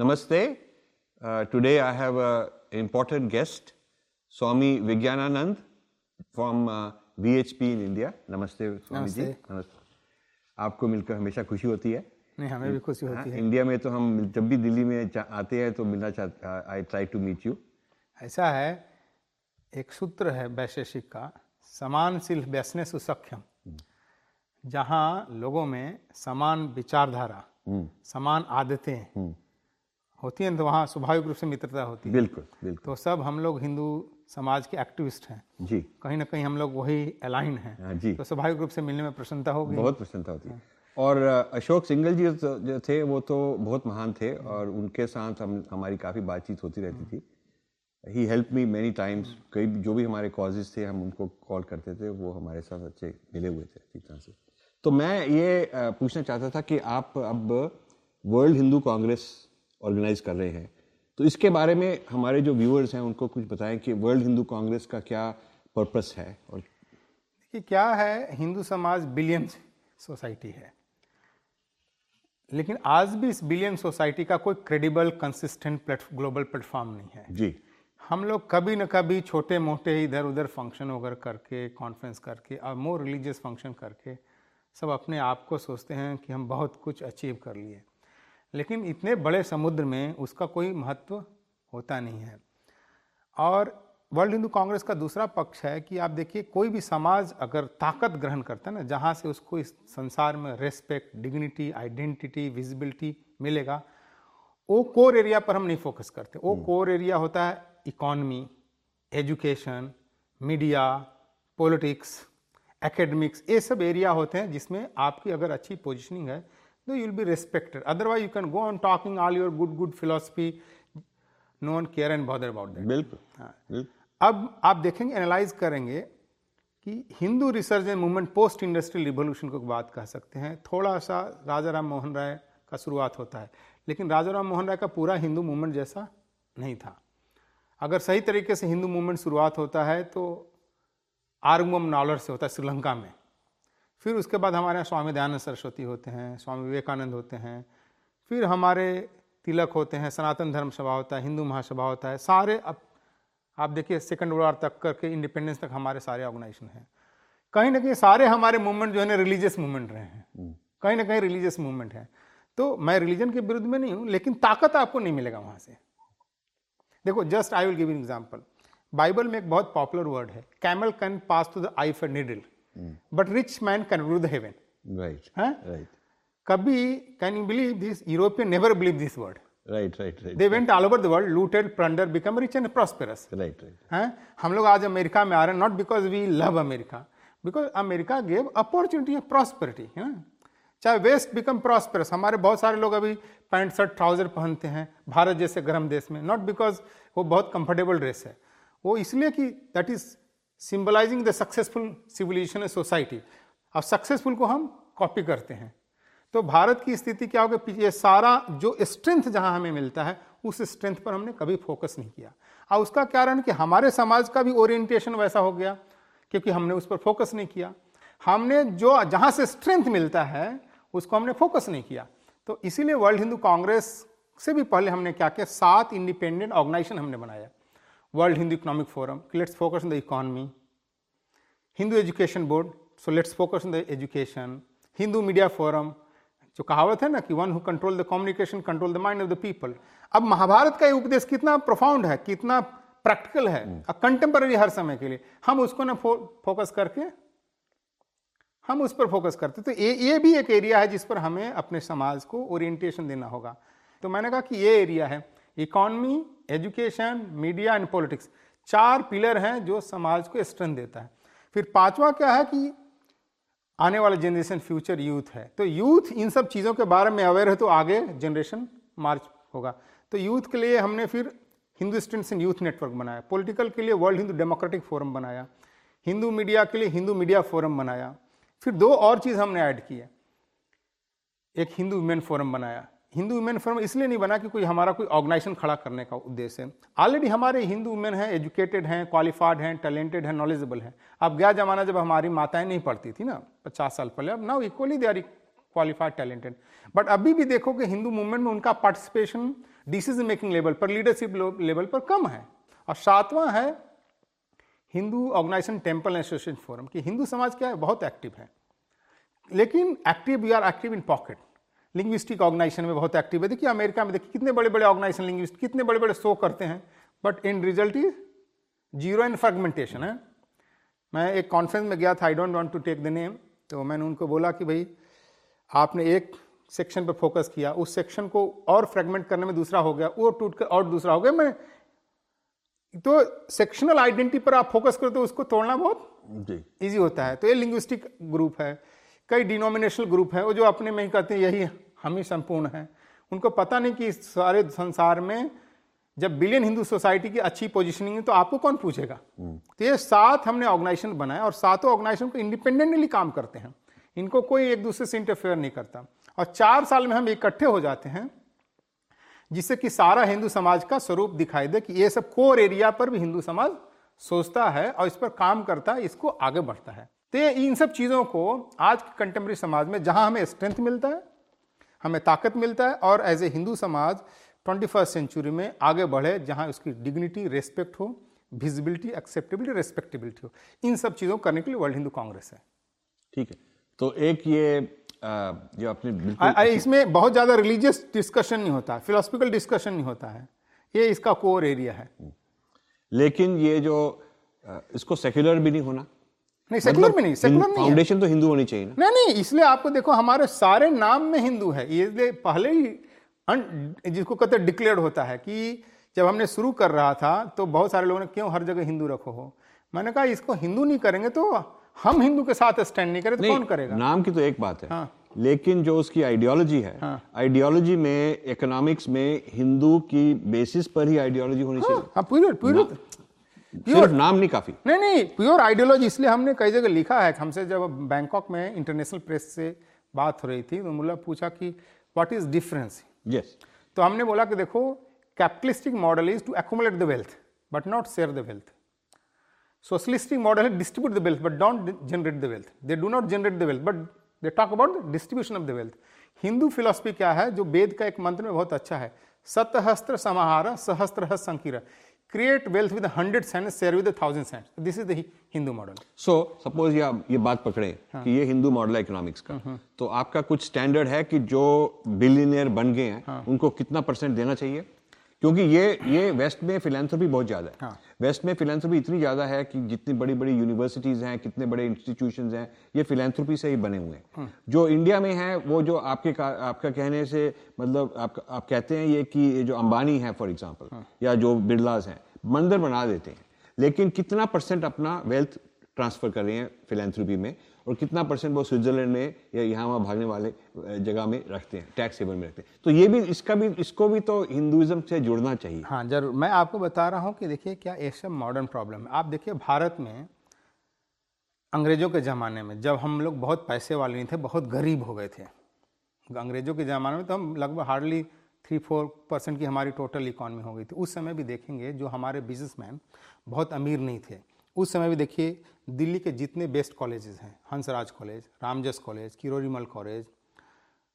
Namaste. Uh, today I have an important guest, Swami Vigyananand from uh, VHP in India. Namaste, Swami जी. नमस्ते। आपको मिलकर हमेशा खुशी होती है नहीं हमें भी खुशी हाँ, होती है इंडिया में तो हम जब भी दिल्ली में आते हैं तो मिलना चाहते I try to meet you ऐसा है एक सूत्र है वैशेषिक का समान समानशील व्यसने सुसख्यम जहाँ लोगों में समान विचारधारा समान आदतें होती है तो वहाँ स्वाभाविक रूप से मित्रता होती है। बिल्कुल बिल्कुल। तो सब हम लोग हिंदू समाज के एक्टिविस्ट हैं। जी। कहीं ना कहीं हम लोग वही अलाइन हैं। हाँ जी। तो स्वाभाविक रूप से मिलने में प्रसन्नता होगी। बहुत प्रसन्नता होती है। और अशोक सिंगल जी जो थे वो तो बहुत महान थे और उनके साथ हम हमारी काफ़ी बातचीत होती रहती थी। ही हेल्प मी मैनी टाइम्स कई जो भी हमारे कॉजेज थे हम उनको कॉल करते थे वो हमारे साथ अच्छे मिले हुए थे अच्छी तरह से। तो मैं ये पूछना चाहता था कि आप अब वर्ल्ड हिंदू कांग्रेस ऑर्गेनाइज कर रहे हैं। तो इसके बारे में हमारे जो व्यूअर्स हैं उनको कुछ बताएँ कि वर्ल्ड हिंदू कांग्रेस का क्या पर्पस है और कि क्या है हिंदू समाज बिलियन सोसाइटी है। लेकिन आज भी इस बिलियन सोसाइटी का कोई क्रेडिबल कंसिस्टेंट ग्लोबल प्लेटफॉर्म नहीं है। जी। हम लोग कभी न कभी छोटे मोटे इधर उधर फ़ंक्शन वगैरह करके कॉन्फ्रेंस करके और मोर रिलीजियस फ़ंक्शन करके सब अपने आप को सोचते हैं कि हम बहुत कुछ अचीव कर लिए। लेकिन इतने बड़े समुद्र में उसका कोई महत्व होता नहीं है। और वर्ल्ड हिंदू कांग्रेस का दूसरा पक्ष है कि आप देखिए कोई भी समाज अगर ताकत ग्रहण करता है ना जहाँ से उसको इस संसार में रेस्पेक्ट डिग्निटी आइडेंटिटी विजिबिलिटी मिलेगा वो कोर एरिया पर हम नहीं फोकस करते। वो कोर एरिया होता है economy education media politics academics ये सब एरिया होते हैं जिसमें आपकी अगर अच्छी पोजिशनिंग है तो you will be respected otherwise you can go on talking all your good good philosophy no one care and bother about that बिल्कुल बिल्कुल। अब आप देखेंगे एनालाइज करेंगे कि Hindu resurgent movement post industrial revolution को बात कह सकते हैं। थोड़ा सा राजा राम मोहन राय का शुरुआत होता है लेकिन राजा राम मोहन राय का पूरा हिंदू मूवमेंट जैसा नहीं था। अगर सही तरीके से हिंदू मूवमेंट शुरुआत होता है तो आरंगम नॉलर से होता है श्रीलंका में। फिर उसके बाद हमारे यहाँ स्वामी दयानंद सरस्वती होते हैं स्वामी विवेकानंद होते हैं फिर हमारे तिलक होते हैं सनातन धर्म सभा होता है हिंदू महासभा होता है सारे अब आप देखिए सेकंड वर्ल्ड वार तक करके इंडिपेंडेंस तक हमारे सारे ऑर्गेनाइजेशन हैं। कहीं ना कहीं सारे हमारे मूवमेंट जो है ना रिलीजियस मूवमेंट रहे हैं। कहीं ना कहीं रिलीजियस मूवमेंट है। तो मैं रिलीजन के विरुद्ध में नहीं हूँ लेकिन ताकत आपको नहीं मिलेगा वहाँ से। देखो just I will give an example Bible में एक बहुत पॉपुलर वर्ड है camel can pass to the eye for needle but rich man can through the heaven right कभी can you believe this European never believe this word right right right they went all over the world looted plunder become rich and prosperous right right हम लोग आज America में आ रहे हैं not because we love America because America gave opportunity of prosperity है ना चाहे वेस्ट बिकम प्रॉस्पेरस हमारे बहुत सारे लोग अभी पैंट शर्ट ट्राउज़र पहनते हैं भारत जैसे गर्म देश में नॉट बिकॉज़ वो बहुत कंफर्टेबल ड्रेस है वो इसलिए कि that is symbolising the successful civilisation society. अब सक्सेसफुल को हम कॉपी करते हैं। तो भारत की स्थिति क्या होगी ये सारा जो स्ट्रेंथ जहाँ हमें मिलता है, उस स्ट्रेंथ पर हमने कभी फोकस नहीं किया। और उसका कारण कि हमारे समाज का भी ओरिएंटेशन वैसा हो गया, क्योंकि हमने उस पर फोकस नहीं किया। हमने जो जहाँ से स्ट्रेंथ मिलता है, उसको हमने फोकस नहीं किया। तो इसीलिए वर्ल्ड हिंदू कांग्रेस से भी पहले हमने क्या किया? सात इंडिपेंडेंट ऑर्गेनाइजेशन हमने बनाया। World Hindu economic forum let's focus on the economy Hindu education board so let's focus on the education Hindu media forum जो कहावत है ना कि one who control the communication control the mind of the people अब महाभारत का ये उपदेश कितना प्रोफाउंड है कितना प्रैक्टिकल है कंटेम्पररी हर समय के लिए। हम उसको ना फो, फोकस करके हम उस पर फोकस करते तो ये ये भी एक एरिया है जिस पर हमें अपने समाज को ओरिएंटेशन देना होगा। तो मैंने कहा कि ये एरिया है। Economy, education, media and politics, चार पिलर हैं जो समाज को स्ट्रेंथ देता है। फिर पांचवा क्या है कि आने वाला जनरेशन फ्यूचर यूथ है। तो यूथ इन सब चीज़ों के बारे में अवेयर है तो आगे जनरेशन मार्च होगा। तो यूथ के लिए हमने फिर Hindu students and youth network बनाया। पॉलिटिकल के लिए वर्ल्ड हिंदू डेमोक्रेटिक फोरम बनाया। हिंदू मीडिया के लिए हिंदू मीडिया फोरम बनाया। फिर दो और चीज़ हमने ऐड की है। एक हिंदू वुमेन फोरम बनाया। हिंदू वुमेन फोरम इसलिए नहीं बना कि कोई हमारा कोई ऑर्गेनाइजेशन खड़ा करने का उद्देश्य है। ऑलरेडी हमारे हिंदू वुमेन हैं एजुकेटेड हैं क्वालिफाइड हैं टैलेंटेड हैं नॉलेजेबल हैं। अब गया जमाना जब हमारी माताएँ नहीं पढ़ती थी ना, पचास साल पहले, अब now equally they are qualified talented but अभी भी देखो कि हिंदू मूवमेंट में उनका पार्टिसिपेशन डिसीज़न मेकिंग लेवल पर लीडरशिप लेवल पर कम है। और सातवां है, Hindu organisation temple association forum कि हिंदू समाज क्या है? बहुत एक्टिव है। लेकिन active we are active in pocket linguistic organisation में बहुत एक्टिव है। देखिए अमेरिका में देखिए कितने बड़े बड़े ऑर्गेनाइजेशन लिंग्विस्ट कितने बड़े बड़े शो करते हैं। But in result is zero and fragmentation है। मैं एक कॉन्फ्रेंस में गया था I don't want to take the name तो मैंने उनको बोला कि भाई आपने एक सेक्शन पर फोकस किया उस सेक्शन को और फ्रेगमेंट करने में दूसरा हो गया वो टूट कर और दूसरा हो गया। मैं तो सेक्शनल आइडेंटिटी पर आप फोकस करो तो उसको तोड़ना बहुत इजी होता है। तो ये लिंग्विस्टिक ग्रुप है। कई डिनोमिनेशनल ग्रुप है वो जो अपने में ही कहते हैं यही हम ही संपूर्ण हैं। उनको पता नहीं कि इस सारे संसार में जब बिलियन हिंदू सोसाइटी की अच्छी पोजीशनिंग है तो आपको कौन पूछेगा? तो ये सात हमने ऑर्गेनाइजेशन बनाया और सातों ऑर्गेनाइजेशन को इंडिपेंडेंटली काम करते हैं। इनको कोई एक दूसरे से इंटरफेयर नहीं करता। और चार साल में हम इकट्ठे हो जाते हैं जिससे कि सारा हिंदू समाज का स्वरूप दिखाई दे कि ये सब कोर एरिया पर भी हिंदू समाज सोचता है और इस पर काम करता है इसको आगे बढ़ता है। तो ये इन सब चीज़ों को आज के कंटेम्प्रेरी समाज में जहाँ हमें स्ट्रेंथ मिलता है हमें ताकत मिलता है और एज ए हिंदू समाज ट्वेंटी फ़र्स्ट सेंचुरी में आगे बढ़े जहाँ उसकी डिग्निटी रेस्पेक्ट हो विजिबिलिटी एक्सेप्टेबिलिटी रेस्पेक्टेबिलिटी हो। इन सब चीज़ों को करने के लिए वर्ल्ड हिंदू कांग्रेस है। ठीक है। तो एक ये आ, जो आपने बिल्कुल अ- अरे इसमें बहुत ज़्यादा रिलीजियस डिस्कशन नहीं होता फिलोसफिकल डिस्कशन नहीं होता है। ये इसका कोर एरिया है। लेकिन ये जो इसको सेक्युलर भी नहीं होना। नहीं सेकुलर में नहीं सेकुलर नहीं फाउंडेशन तो हिंदू होनी चाहिए ना। नहीं नहीं इसलिए आपको देखो हमारे सारे नाम में हिंदू है। ये पहले ही जिसको कहते हैं डिक्लेयर्ड होता है कि जब हमने शुरू कर रहा था तो बहुत सारे लोगों ने क्यों हर जगह हिंदू रखो हो? मैंने कहा इसको हिंदू नहीं करेंगे तो हम हिंदू के साथ स्टैंड नहीं करें तो कौन करेगा? नाम की तो एक बात है। हाँ। लेकिन जो उसकी आइडियोलॉजी है आइडियोलॉजी हाँ। में इकोनॉमिक्स में हिंदू की बेसिस पर ही आइडियोलॉजी होनी हाँ, चाहिए। हाँ पूरी पूरी सिर्फ़ नाम नहीं काफ़ी। नहीं नहीं प्योर आइडियोलॉजी इसलिए हमने कई जगह लिखा है। हमसे जब बैंकॉक में इंटरनेशनल प्रेस से बात हो रही थी तो मुल्ला पूछा कि व्हाट इज़ डिफरेंस यस तो हमने बोला कि देखो capitalistic model is to accumulate the wealth but not share the wealth socialistic model है distribute the wealth but don't generate the wealth they do not generate the wealth but they talk about distribution of the wealth Hindu philosophy क्या है जो वेद का एक मंत्र में बहुत अच्छा है। सतहस्त्र समाहार सहस्त्र संकीर create wealth with hundred cent share with thousand cent this is the Hindu model so suppose ये ये बात पकड़े हाँ. कि ये हिंदू मॉडल है इकोनॉमिक्स का। तो आपका कुछ स्टैंडर्ड है कि जो बिलियनियर बन गए हैं हाँ. उनको कितना परसेंट देना चाहिए? क्योंकि ये ये वेस्ट में फिलेंथ्रोपी बहुत ज़्यादा है। हाँ। वेस्ट में फिलेंथ्रोपी इतनी ज़्यादा है कि जितनी बड़ी बड़ी यूनिवर्सिटीज हैं कितने बड़े इंस्टीट्यूशन हैं ये फिलेंथ्रोपी से ही बने हुए हैं। जो इंडिया में है वो जो आपके आपका कहने से मतलब आप आप कहते हैं ये कि जो अंबानी है फॉर एग्ज़ाम्पल या जो बिरलाज हैं मंदिर बना देते हैं। लेकिन कितना परसेंट अपना वेल्थ ट्रांसफ़र कर रहे हैं फिलेंथ्रोपी में? और कितना परसेंट वो स्विट्जरलैंड में या यहाँ वहाँ भागने वाले जगह में रखते हैं टैक्स हेवन में रखते हैं। तो ये भी, इसका भी, इसको भी तो हिंदुइज्म से जुड़ना चाहिए। हाँ ज़रूर। मैं आपको बता रहा हूँ कि देखिए क्या सब मॉडर्न प्रॉब्लम है। आप देखिए भारत में अंग्रेज़ों के ज़माने में जब हम लोग बहुत पैसे वाले नहीं थे, बहुत गरीब हो गए थे। अंग्रेज़ों के ज़माने में तो हम लगभग हार्डली थ्री फोर परसेंट की हमारी टोटल इकॉनमी हो गई थी। उस समय भी देखेंगे जो हमारे बिजनेसमैन बहुत अमीर नहीं थे। उस समय भी देखिए दिल्ली के जितने बेस्ट कॉलेजेस हैं Hansraj college Ramjas college Kirorimal college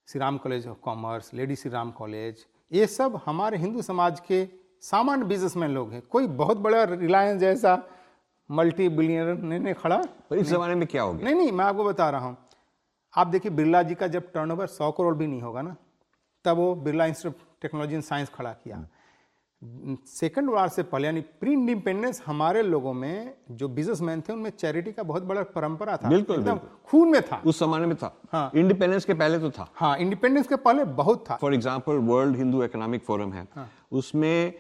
Shri Ram college of commerce lady Shri Ram college ये सब हमारे हिंदू समाज के सामान्य बिजनेसमैन लोग हैं। कोई बहुत बड़ा रिलायंस जैसा मल्टी बिलियनर ने खड़ा? पर इस जमाने में क्या होगा नहीं नहीं मैं आपको बता रहा हूँ। आप देखिए बिरला जी का जब टर्नओवर सौ करोड़ भी नहीं होगा ना तब वो Birla institute technology and science खड़ा किया। सेकंड वार से पहले यानी प्री इंडिपेंडेंस हमारे लोगों में जो बिजनेसमैन थे उनमें चैरिटी का बहुत बड़ा परंपरा था। बिल्कुल, एकदम खून में था। उस जमाने में था। हाँ। इंडिपेंडेंस के पहले तो था। हाँ इंडिपेंडेंस के पहले बहुत था। For example world Hindu economic forum है। हाँ. उसमें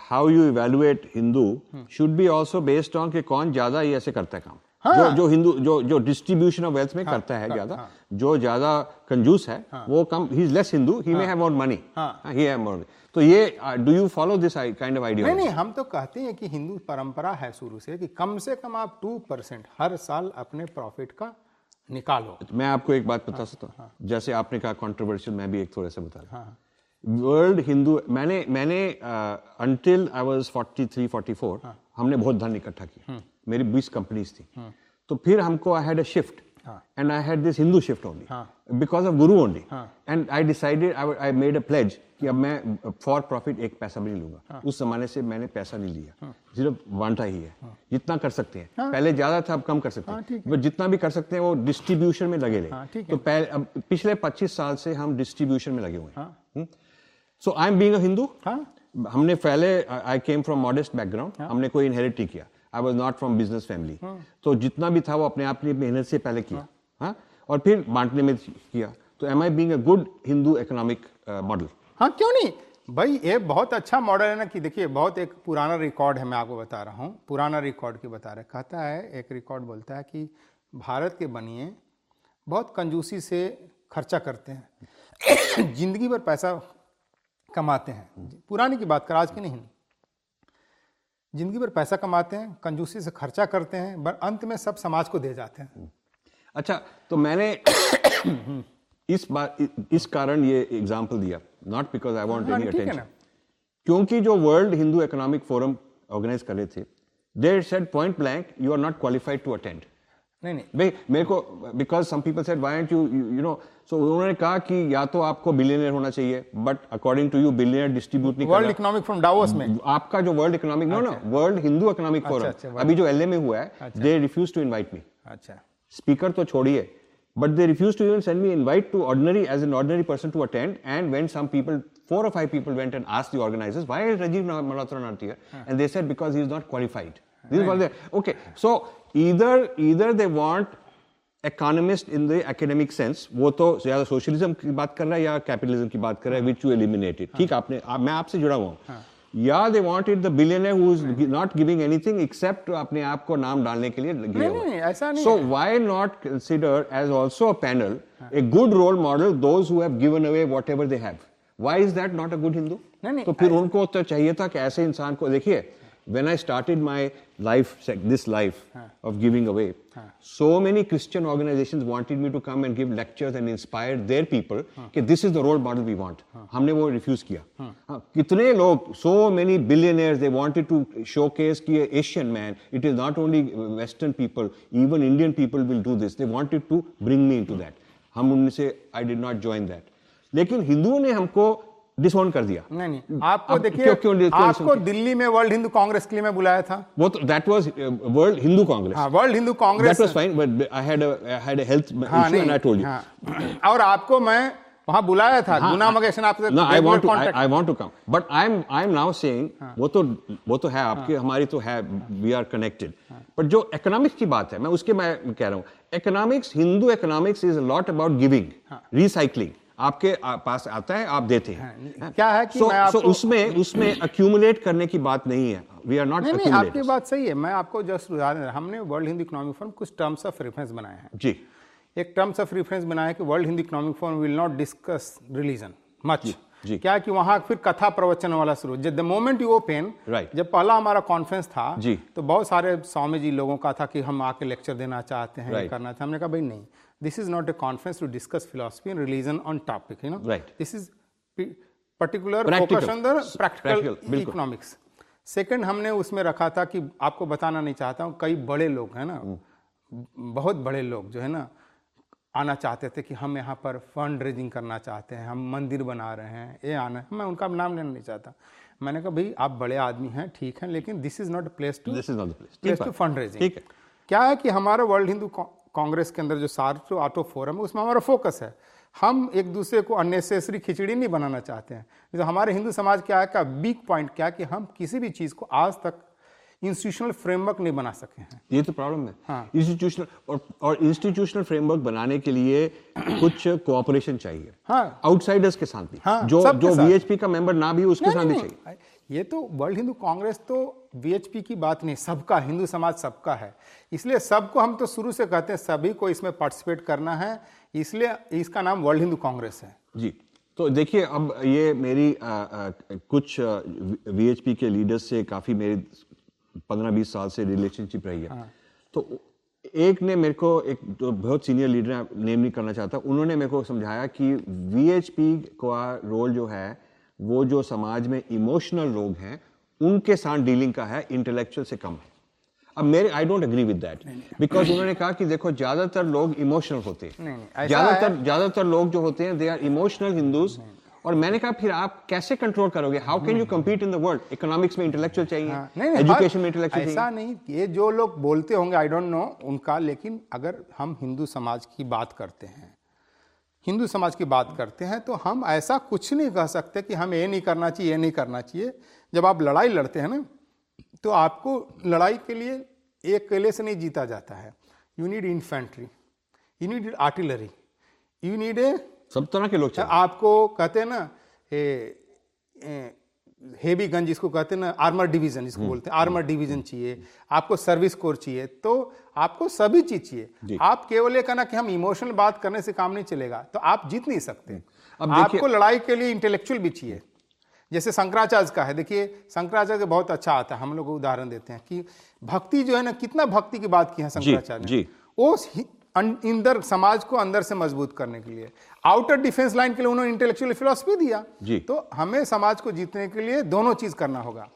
how you evaluate Hindu should be also based on कि कौन ज़्यादा ये ऐसे करता है काम। जो जो हिंदू जो जो डिस्ट्रीब्यूशन ऑफ़ वेल्थ में हाँ, करता है ज़्यादा हाँ, जो ज़्यादा कंजूस है हाँ, वो कम ही is less Hindu he. May have more money he have more तो ये do you follow this kind of idea नहीं नहीं हम तो कहते हैं कि हिंदू परंपरा है शुरू से कि कम से कम आप टू परसेंट हर साल अपने प्रॉफिट का निकालो। मैं आपको एक बात बता सकता हूँ। जैसे आपने कहा कंट्रोवर्शियल मैं भी एक थोड़ा सा बता रहा वर्ल्ड हिंदू मैंने मैंने अंटिल आई वाज 43 44 हमने बहुत धन इकट्ठा किया। मेरी 20 कंपनीज़ थी। तो फिर हमको I had a shift and I had this Hindu shift only. because of Guru only. And I decided I, I made a pledge कि अब मैं फॉर प्रॉफिट एक पैसा भी नहीं लूँगा। उस जमाने से मैंने पैसा नहीं लिया। सिर्फ़ बांटा ही है। जितना कर सकते हैं। पहले ज़्यादा था अब कम कर सकते हैं बट जितना भी कर सकते हैं वो डिस्ट्रीब्यूशन में लगे रहे। तो पहले अब पिछले 25 साल से हम डिस्ट्रीब्यूशन में लगे हुए हैं। So I am being a Hindu हमने पहले I came from modest background हमने कोई इनहेरिट नहीं किया। I was not from business family तो जितना भी था वो अपने आप की मेहनत से पहले किया। हाँ। और फिर बांटने में किया। तो am I being good Hindu economic model हाँ क्यों नहीं? भाई ये बहुत अच्छा मॉडल है ना कि देखिए बहुत एक पुराना रिकॉर्ड है मैं आपको बता रहा हूँ। पुराना रिकॉर्ड की बता रहे कहता है एक रिकॉर्ड बोलता है कि भारत के बनिए बहुत कंजूसी से खर्चा करते हैं। ज़िंदगी भर पैसा कमाते हैं। पुरानी की बात कर आज की नहीं। ज़िंदगी भर पैसा कमाते हैं कंजूसी से खर्चा करते हैं पर अंत में सब समाज को दे जाते हैं। अच्छा तो मैंने इस बार इस कारण ये एग्ज़ाम्पल दिया not because I want any attention क्योंकि जो world Hindu economic forum organise कर रहे थे they said point blank you are not qualified to attend उन्होंने कहा कि या तो आपको बिलियनियर होना चाहिए but according to you billionaire distribute नहीं वर्ल्ड इकोनॉमिक फ्रॉम डावोस में। आपका जो वर्ल्ड इकोनॉमिक नो ना वर्ल्ड हिंदू इकोनॉमिक फोरम अभी जो एलए में हुआ है they refuse to invite me अच्छा। स्पीकर तो छोड़िए but they refuse to even send me invite to ordinary as an ordinary person to attend and when some people four of five people went and asked the organisers why Rajiv Malhotra not here and they said because he is not qualified okay so either either they want economist in the academic sense वो तो ज़्यादा socialism की बात कर रहा है या capitalism की बात कर रहा है विच यू एलिमिनेटेड ठीक आपने मैं आपसे जुड़ा हुआ हूँ। या they wanted the billionaire who is not giving anything except अपने आप को नाम डालने के लिए नहीं नहीं ऐसा नहीं so why not consider as also a panel a good role model those who have given away whatever they have why is that not a good Hindu तो फिर उनको तो चाहिए था कि ऐसे इंसान को देखिए when I started my life, this life of giving away, so many Christian organizations wanted me to come and give lectures and inspire their people that this is the role model we want. हमने वो refuse किया. कितने लोग, so many billionaires, they wanted to showcase कि Asian man, it is not only Western people, even Indian people will do this. They wanted to bring me into that. हम उनमें से I did not join that. लेकिन हिंदुओं ने हमको डिसोन कर दिया। नहीं नहीं आपको देखिए क्यों, आपको दिल्ली में वर्ल्ड हिंदू कांग्रेस के लिए मैं बुलाया था। वो तो that was world Hindu congress हाँ world Hindu congress that was fine but I had I had a health issue and I told you और आपको मैं वहाँ बुलाया था हाँ, गुना मगेशन आपसे no I want to I want to come but I am I am now saying वो तो वो तो है आपके हाँ, हमारी तो है वी आर कनेक्टेड बट जो इकोनॉमिक्स की बात है मैं उसके मैं कह रहा हूँ economics Hindu economics is a lot about giving recycling आपके पास आता है आप देते हैं। हाँ, क्या है कि so, मैं आपको... so उसमें उसमें अक्यूमुलेट करने की बात नहीं है। वी आर नॉट नहीं आपकी बात सही है। मैं आपको जस्ट उदाहरण हमने वर्ल्ड हिंदी इकोनॉमिक फोरम कुछ टर्म्स ऑफ़ रेफरेंस बनाए हैं। जी। एक टर्म्स ऑफ़ रेफरेंस बनाया है कि world Hindi economic forum will not discuss religion much जी क्या कि वहाँ फिर कथा प्रवचन वाला शुरू जब the moment you open right जब पहला हमारा कॉन्फ्रेंस था जी। तो बहुत सारे स्वामी जी लोगों का था कि हम आके लेक्चर देना चाहते हैं right. करना था। हमने कहा भाई नहीं। This is not a conference to discuss philosophy and religion on topic you know. Right. This is particular focus on the practical, practical economics. Second हमने उसमें रखा था कि आपको बताना नहीं चाहता हूँ कई बड़े लोग हैं ना बहुत बड़े लोग जो है ना आना चाहते थे कि हम यहाँ पर फंड रेजिंग करना चाहते हैं हम मंदिर बना रहे हैं ये आना है मैं उनका नाम लेना नहीं चाहता मैंने कहा भाई आप बड़े आदमी हैं ठीक है लेकिन this is not place to this is not place to fund raising क्या है कि हमारा वर्ल्ड हिंदू कांग्रेस के अंदर जो सार्थ ऑटो फोरम है, उसमें हमारा फोकस है। हम एक दूसरे को अननेसेसरी खिचड़ी नहीं बनाना चाहते हैं। तो हमारे हिंदू समाज क्या है का वीक पॉइंट क्या कि हम किसी भी चीज़ को आज तक इंस्टीट्यूशनल फ्रेमवर्क नहीं बना सके हैं। ये तो प्रॉब्लम है। हाँ। इंस्टीट्यूशनल और, और इंस्टीट्यूशनल फ्रेमवर्क बनाने के लिए कुछ कोऑपरेशन चाहिए। हाँ। आउटसाइडर्स के साथ भी। हाँ, जो जो वीएचपी का मेंबर ना भी उसके साथ भी चाहिए। ये तो वर्ल्ड हिंदू कांग्रेस तो वीएचपी की बात नहीं सबका हिंदू समाज सबका है। इसलिए सबको हम तो शुरू से कहते हैं सभी को इसमें पार्टिसिपेट करना है। इसलिए इसका नाम वर्ल्ड हिंदू कांग्रेस है। जी। तो देखिए अब ये मेरी आ, आ, कुछ वीएचपी के लीडर्स से काफ़ी मेरी पंद्रह बीस साल से रिलेशनशिप रही है। हाँ। तो एक ने मेरे को एक जो बहुत सीनियर लीडर नेम नहीं करना चाहता उन्होंने मेरे को समझाया कि वीएचपी का रोल जो है वो जो समाज में इमोशनल लोग हैं उनके साथ डीलिंग का है इंटेलेक्चुअल से कम है। अब मेरे I don't agree with that because उन्होंने कहा कि देखो ज़्यादातर लोग इमोशनल होते हैं। ज़्यादातर ज़्यादातर लोग जो होते हैं दे आर इमोशनल हिंदूज और मैंने कहा फिर आप कैसे कंट्रोल करोगे? How can you compete in the world economics में इंटेलेक्चुअल चाहिए हाँ, नहीं नहीं एजुकेशन में इंटेलेक्चुअल ऐसा नहीं ये जो लोग बोलते होंगे आई डोंट नो उनका लेकिन अगर हम हिंदू समाज की बात करते हैं हिंदू समाज की बात करते हैं तो हम ऐसा कुछ नहीं कह सकते कि हम ये नहीं करना चाहिए ये नहीं करना चाहिए। जब आप लड़ाई लड़ते हैं ना तो आपको लड़ाई के लिए एक अकेले से नहीं जीता जाता है। You need infantry you need artillery you need a सब तरह के लोग अच्छा चाहिए आपको कहते हैं ना हेवी गन जिसको कहते हैं ना आर्मर डिवीज़न जिसको बोलते हैं आर्मर डिवीज़न चाहिए आपको सर्विस कोर चाहिए तो आपको सभी चीज़ चाहिए। आप केवल ये कहना कि हम इमोशनल बात करने से काम नहीं चलेगा तो आप जीत नहीं सकते। अब आपको लड़ाई के लिए इंटेलेक्चुअल भी चाहिए। जैसे शंकराचार्य का है देखिए शंकराचार्य का बहुत अच्छा आता है हम लोग उदाहरण देते हैं कि भक्ति जो है ना कितना भक्ति की बात की है शंकराचार्य ने। वो इंदर समाज को अंदर से मज़बूत करने के लिए। आउटर डिफेंस लाइन के लिए उन्होंने इंटेलेक्चुअल फिलोसफी दिया। जी। तो हमें समाज को जीतने के लिए दोनों चीज़ करना होगा।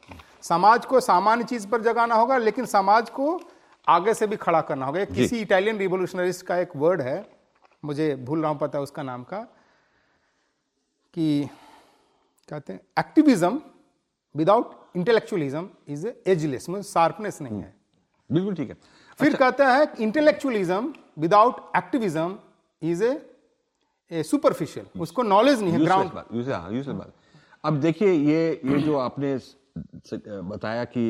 समाज को सामान्य चीज़ पर जगाना होगा लेकिन समाज को आगे से भी खड़ा करना होगा। किसी इटालियन रिवोल्यूशनरिस्ट का एक वर्ड है मुझे भूल रहा हूँ पता उसका नाम का कि कहते हैं activism without intellectualism is edgeless मतलब शार्पनेस नहीं है। बिल्कुल ठीक है। फिर कहता है intellectualism without activism is a superficial उसको नॉलेज नहीं है ग्राउंड बात हाँ, बात। अब देखिए ये ये जो आपने बताया कि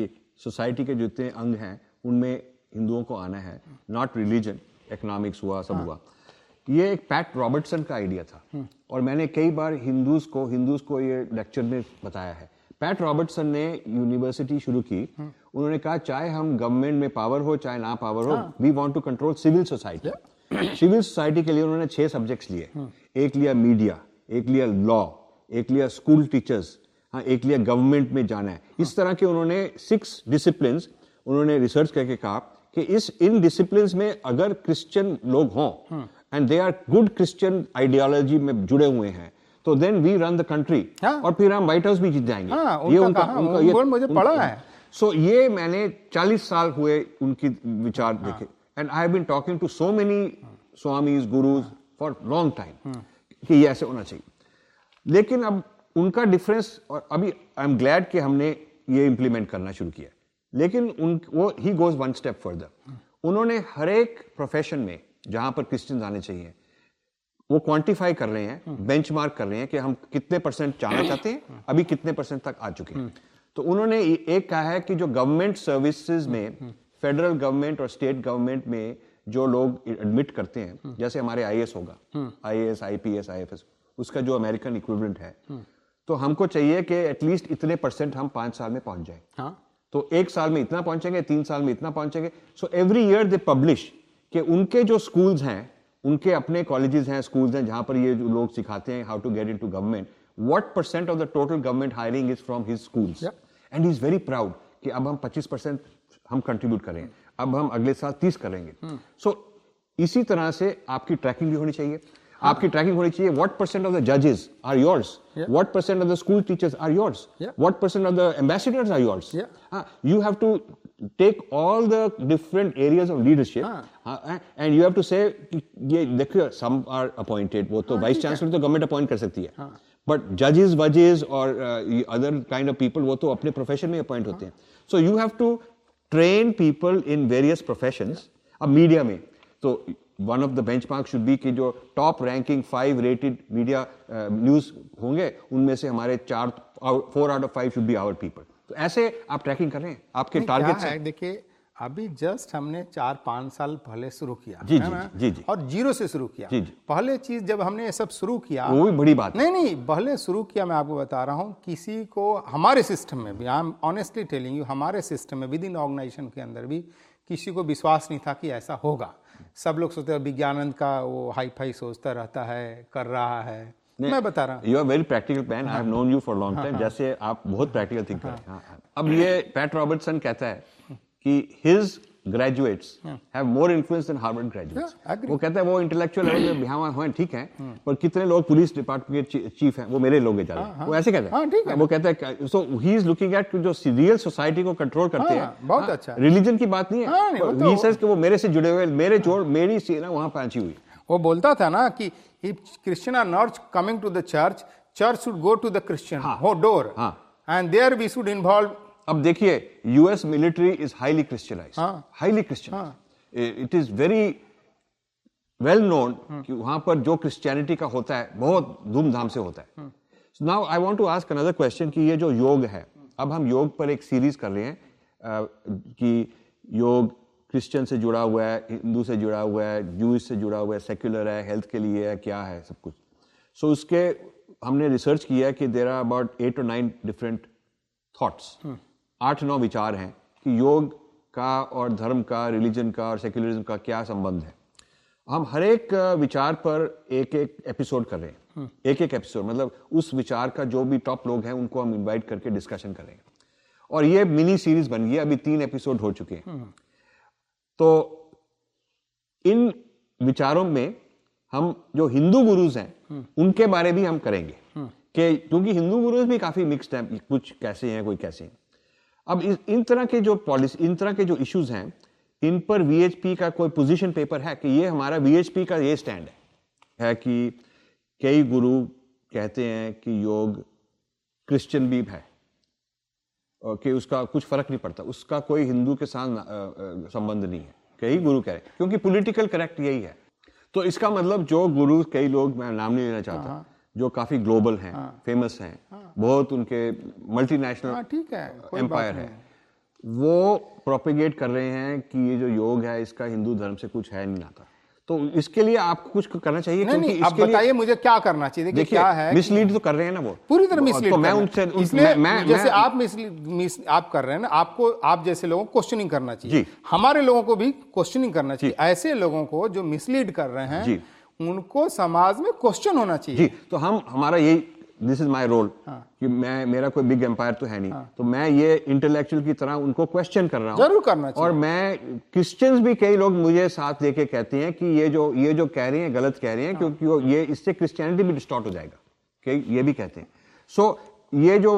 सोसाइटी के जितने अंग हैं उनमें हिंदुओं को आना है नॉट रिलीजन इकोनॉमिक्स हुआ सब हुआ। ये एक पैट रॉबर्टसन का आइडिया था। और मैंने कई बार हिंदूज को हिंदूज को ये लेक्चर में बताया है। पैट रॉबर्टसन ने यूनिवर्सिटी शुरू की। उन्होंने कहा चाहे हम गवर्नमेंट में पावर हो चाहे ना पावर हो we want to control civil society civil society के लिए उन्होंने छह सब्जेक्ट्स लिए। एक लिया मीडिया एक लिया लॉ एक लिया स्कूल टीचर्स हाँ एक लिया गवर्नमेंट में जाना है। इस तरह के उन्होंने सिक्स डिसिप्लिन उन्होंने रिसर्च करके कहा कि इस इन डिसिप्लिन में अगर क्रिश्चियन लोग हों and they are good Christian ideology में जुड़े हुए हैं तो then we run the country हाँ। और फिर हम व्हाइट हाउस भी जीत जाएँगे। हाँ, उनका कहा, वो मुझे पढ़ा है। सो ये मैंने 40 साल हुए उनकी विचार देखे। And I have been talking to so many swamis gurus for long time कि ये ऐसे होना चाहिए। लेकिन अब उनका डिफरेंस और अभी आई एम ग्लैड कि हमने ये इंप्लीमेंट करना शुरू किया लेकिन उन वो he goes one step further उन्होंने हर एक प्रोफेशन में जहाँ पर क्रिश्चियंस आने चाहिए वो क्वांटिफाई कर रहे हैं बेंचमार्क कर रहे हैं कि हम कितने परसेंट जाना चाहते हैं अभी कितने परसेंट तक आ चुके हैं। तो उन्होंने एक कहा है कि जो गवर्नमेंट सर्विसेज़ में फेडरल गवर्नमेंट और स्टेट गवर्नमेंट में जो लोग एडमिट करते हैं जैसे हमारे आईएएस होगा I S I P S I IPS IFS उसका जो अमेरिकन इक्विवेलेंट है तो हमको चाहिए कि एटलीस्ट इतने परसेंट हम पाँच साल में पहुँच जाए। हाँ। तो एक साल में इतना पहुँचेंगे तीन साल में इतना पहुँचेंगे। So every year they publish कि उनके जो स्कूल्स हैं उनके अपने कॉलेजेस हैं स्कूल्स हैं जहाँ पर ये जो लोग सिखाते हैं how to get into government what percent of the total government hiring is from his school and he is very proud कि अब हम 25 परसेंट हम कंट्रीब्यूट करें अब हम अगले साल 30 करेंगे। सो so, इसी तरह से आपकी ट्रैकिंग भी होनी चाहिए। आपकी ट्रैकिंग होनी चाहिए व्हाट परसेंट ऑफ़ द जजेस are yours what percent of the school teachers are yours Yeah. what percent of the ambassadors are yours? Yeah. Uh, you have to take all the different areas of leadership हाँ. uh, and you have to say कि ये देखिए some are appointed. वो तो vice chancellor तो government appoint कर सकती है। बट जजेस वजेस और अदर काइंड ऑफ़ पीपल वो तो अपने प्रोफेशन में अपॉइंट होते हैं। So you have to train people in various professions अब मीडिया में। तो one of the benchmark should be कि जो top ranking five rated media news होंगे उनमें से हमारे चार four out of five should be our people तो ऐसे आप ट्रैकिंग कर रहे हैं? आपके टारगेट है? देखिए अभी जस्ट हमने चार पाँच साल पहले शुरू किया जी, जी, जी, जी। और ज़ीरो से शुरू किया। जी, जी। पहले चीज़ जब हमने ये सब शुरू किया वो भी बड़ी बात नहीं नहीं पहले शुरू किया मैं आपको बता रहा हूँ किसी को हमारे सिस्टम में भी I am honestly telling you हमारे सिस्टम में विद इन ऑर्गेनाइजेशन के अंदर भी किसी को विश्वास नहीं था कि ऐसा होगा। सब लोग सोचते हैं विज्ञानंद का वो हाई फाई सोचता रहता है कर रहा है। मैं बता रहा हूँ। You are very practical man I have known you for long time जैसे आप बहुत प्रैक्टिकल थिंकर हैं। हाँ, हाँ। अब ये पैट रॉबर्टसन कहता है कि his graduates have more influence than Harvard graduates. Yeah, agree. वो कहता है वो इंटेलेक्चुअल लेवल में यहाँ हुए ठीक है पर कितने लोग पुलिस डिपार्टमेंट के चीफ हैं वो मेरे लोग हैं ज़्यादा वो ऐसे कहता हाँ, है। है वो कहता है so he is looking at जो रियल सोसाइटी को कंट्रोल करते हाँ, हैं बहुत अच्छा। रिलीजन की बात नहीं हाँ, है तो- ही सेज कि वो मेरे से जुड़े हुए मेरे जोड़ मेरी सी ना वहाँ पहुँची हुई वो बोलता था ना कि if Christian are not coming to the church church should go to the Christian हो डोर हाँ। And there we should involve अब देखिए US military is highly Christianise हाँ। Highly Christian it is very well known कि वहाँ पर जो Christianity का होता है बहुत धूमधाम से होता है। Now I want to ask another question कि ये जो योग है अब हम योग पर एक सीरीज़ कर रहे हैं कि योग क्रिश्चियन से जुड़ा हुआ है हिंदू से जुड़ा हुआ है जूस से जुड़ा हुआ है सेक्युलर है हेल्थ के लिए है क्या है सब कुछ। सो so, उसके हमने रिसर्च किया है कि there are about eight or nine different thoughts आठ नौ विचार हैं कि योग का और धर्म का रिलीजन का और सेक्युलरिज्म का क्या संबंध है। हम हर एक विचार पर एक एक एपिसोड कर रहे हैं। एक एक एपिसोड मतलब उस विचार का जो भी टॉप लोग हैं उनको हम इनवाइट करके डिस्कशन करेंगे और ये मिनी सीरीज़ बन गई अभी तीन एपिसोड हो चुके हैं। तो इन विचारों में हम जो हिंदू गुरुज हैं उनके बारे भी हम करेंगे कि क्योंकि हिंदू गुरुज भी काफ़ी मिक्स्ड हैं कुछ कैसे हैं कोई कैसे हैं। अब इन तरह के जो पॉलिसी इन तरह के जो इश्यूज़ हैं, इन पर वीएचपी का कोई पोजीशन पेपर है कि ये हमारा वीएचपी का ये स्टैंड है? है कि कई गुरु कहते हैं कि योग क्रिश्चियन भी है और कि उसका कुछ फ़र्क नहीं पड़ता। उसका कोई हिंदू के साथ संबंध नहीं है। कई गुरु कह रहे हैं, क्योंकि पॉलिटिकल करेक्ट यही है। तो इसका मतलब जो गुरु, कई लोग, मैं नाम नहीं लेना चाहता जो काफ़ी ग्लोबल हैं हाँ, फ़ेमस हैं हाँ, बहुत उनके हाँ मल्टीनेशनल ठीक है एम्पायर है। वो प्रोपेगेट कर रहे हैं कि ये जो योग है इसका हिंदू धर्म से कुछ है नहीं नाता तो इसके लिए आपको कुछ करना चाहिए नहीं क्योंकि नहीं इसके लिए बताइए मुझे क्या करना चाहिए। देखिए क्या है मिसलीड तो कर रहे हैं ना वो। पूरी तरह मिसलीड तो मैं उनसे उन- इसलिए मैं, जैसे मैं, आप मिसलीड मिस आप कर रहे हैं ना आपको आप जैसे लोगों को क्वेश्चनिंग करना चाहिए। हमारे लोगों को भी क्वेश्चनिंग करना चाहिए। ऐसे लोगों को जो मिसलीड कर रहे हैं। उनको समाज में क्वेश्चन होना चाहिए। जी तो हम हमारा यही दिस इज़ माय रोल कि मैं मेरा कोई बिग एम्पायर तो है नहीं। हाँ. तो मैं ये इंटेलेक्चुअल की तरह उनको क्वेश्चन कर रहा हूँ। ज़रूर करना चाहिए। और मैं क्रिश्चियंस भी कई लोग मुझे साथ लेके कहते हैं कि ये जो ये जो कह रहे हैं गलत कह रहे हैं क्योंकि वो ये इससे क्रिश्चियनिटी भी डिस्टॉर्ट हो जाएगा कि ये भी कहते हैं। सो ये जो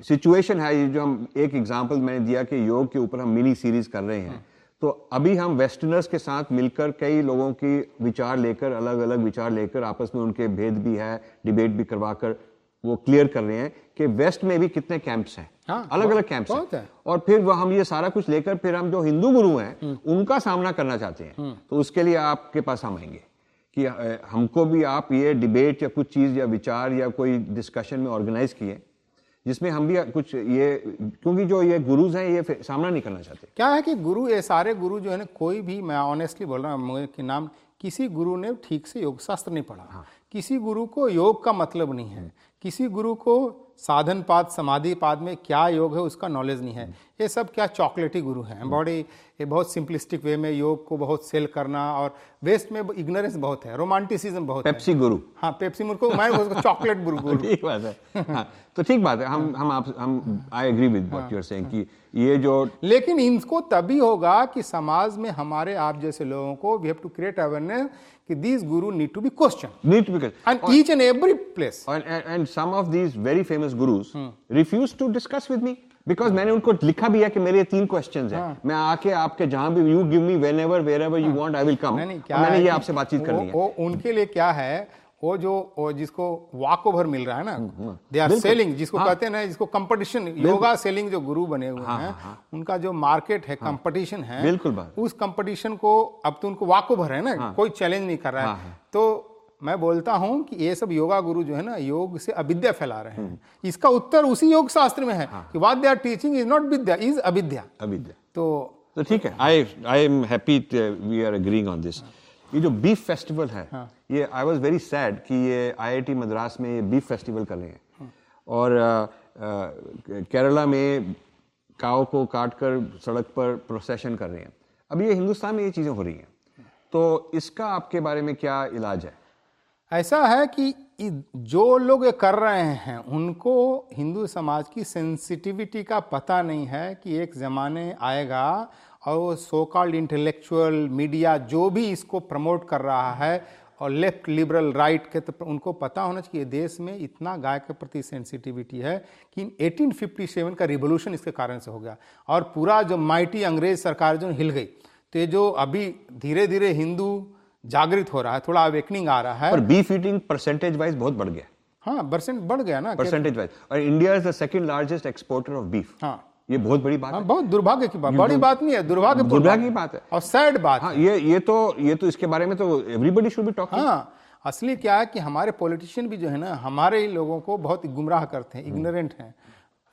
सिचुएशन है ये जो हम एक एग्जांपल मैंने दिया कि योग के ऊपर हम मिनी सीरीज़ कर रहे हैं। तो अभी हम वेस्टर्नर्स के साथ मिलकर कई लोगों की विचार लेकर अलग अलग विचार लेकर आपस में उनके भेद भी है डिबेट भी करवाकर वो क्लियर कर रहे हैं कि वेस्ट में भी कितने कैंप्स हैं। हाँ, अलग अलग कैंप्स हैं। है। और फिर वो हम ये सारा कुछ लेकर फिर हम जो हिंदू गुरु हैं हम्म। उनका सामना करना चाहते हैं। तो उसके लिए आपके पास हम आएँगे कि हमको भी आप ये डिबेट या कुछ चीज़ या विचार या कोई डिस्कशन में ऑर्गेनाइज किए। जिसमें हम भी कुछ ये क्योंकि जो ये गुरुज हैं ये सामना नहीं करना चाहते। क्या है कि गुरु ये सारे गुरु जो है ना कोई भी मैं ऑनेस्टली बोल रहा हूँ कि नाम किसी गुरु ने ठीक से योग शास्त्र नहीं पढ़ा। हाँ। किसी गुरु को योग का मतलब नहीं है। किसी गुरु को साधन पाद समाधि पाद में क्या योग है उसका नॉलेज नहीं है। ये सब क्या चॉकलेटी गुरु हैं? बॉडी ये बहुत सिंपलिस्टिक वे में योग को बहुत सेल करना और वेस्ट में इग्नोरेंस बहुत है रोमांटिसिज्म बहुत है। पेप्सी गुरु। हाँ पेप्सी मुझको मैं उसको चॉकलेट गुरु गुरु ठीक बात है। हाँ, तो ठीक बात है। हम हम आप हम I agree with what you are saying कि ये जो लेकिन इनको तभी होगा कि समाज में हमारे आप जैसे लोगों को we have to create awareness कि these guru need to be question need to because and each and every place and, and, and some of these very famous gurus Hmm. refuse to because मैंने उनको लिखा भी है कि मेरे तीन questions हैं। मैं आके आपके जहाँ भी you give me whenever wherever you want I will come मैंने ये आपसे बातचीत वो- करनी है। वो उनके लिए क्या है वो जो वो जिसको वॉक ओवर मिल रहा है ना दे आर सेलिंग जिसको हाँ। कहते हैं ना जिसको कंपटीशन योगा सेलिंग जो गुरु बने हुए हाँ, हैं हाँ, उनका जो मार्केट है कंपटीशन है बिल्कुल उस कंपटीशन को अब तो उनको वाक ओवर है ना कोई चैलेंज नहीं कर रहा हाँ, है। तो मैं बोलता हूँ कि ये सब योगा गुरु जो है ना योग से अविद्या फैला रहे हैं। इसका उत्तर उसी योग शास्त्र में है कि what they are teaching is not vidya is avidya. अभी दे। तो तो ठीक है I I am happy we are agreeing on this ये जो बीफ फेस्टिवल है ये आई वाज वेरी सैड कि ये आईआईटी मद्रास में ये बीफ फेस्टिवल कर रहे हैं। और अ, अ, केरला में काव को काट कर सड़क पर प्रोसेशन कर रहे हैं। अब ये हिंदुस्तान में ये चीज़ें हो रही हैं। तो इसका आपके बारे में क्या इलाज है? ऐसा है कि जो लोग ये कर रहे हैं, उनको हिंदू समाज की सेंसिटिविटी का पता नहीं है कि एक जमाने आएगा और वो सो कॉल्ड इंटेलेक्चुअल मीडिया जो भी इसको प्रमोट कर रहा है और लेफ़्ट लिबरल राइट के तो उनको पता होना चाहिए देश में इतना गाय के प्रति सेंसिटिविटी है कि 1857 का रिवोल्यूशन इसके कारण से हो गया। और पूरा जो माइटी अंग्रेज़ सरकार जो हिल गई तो ये जो अभी धीरे धीरे हिंदू जागृत हो रहा है थोड़ा अवेकनिंग आ रहा है। पर बीफ ईटिंग परसेंटेज वाइज बहुत बढ़ गया। हाँ परसेंट बढ़ गया ना परसेंटेज वाइज और India is the second largest exporter of beef हाँ। ये बहुत बड़ी बात हाँ है। बहुत दुर्भाग्य की बात बड़ी बात नहीं है दुर्भाग्य दुर्भाग्य की बात है। और सैड बात हाँ ये ये तो ये तो इसके बारे में तो एवरीबडी शुड बी टॉकिंग हाँ असली क्या है कि हमारे पॉलिटिशियन भी जो है ना हमारे ही लोगों को बहुत गुमराह करते हैं इग्नोरेंट हैं।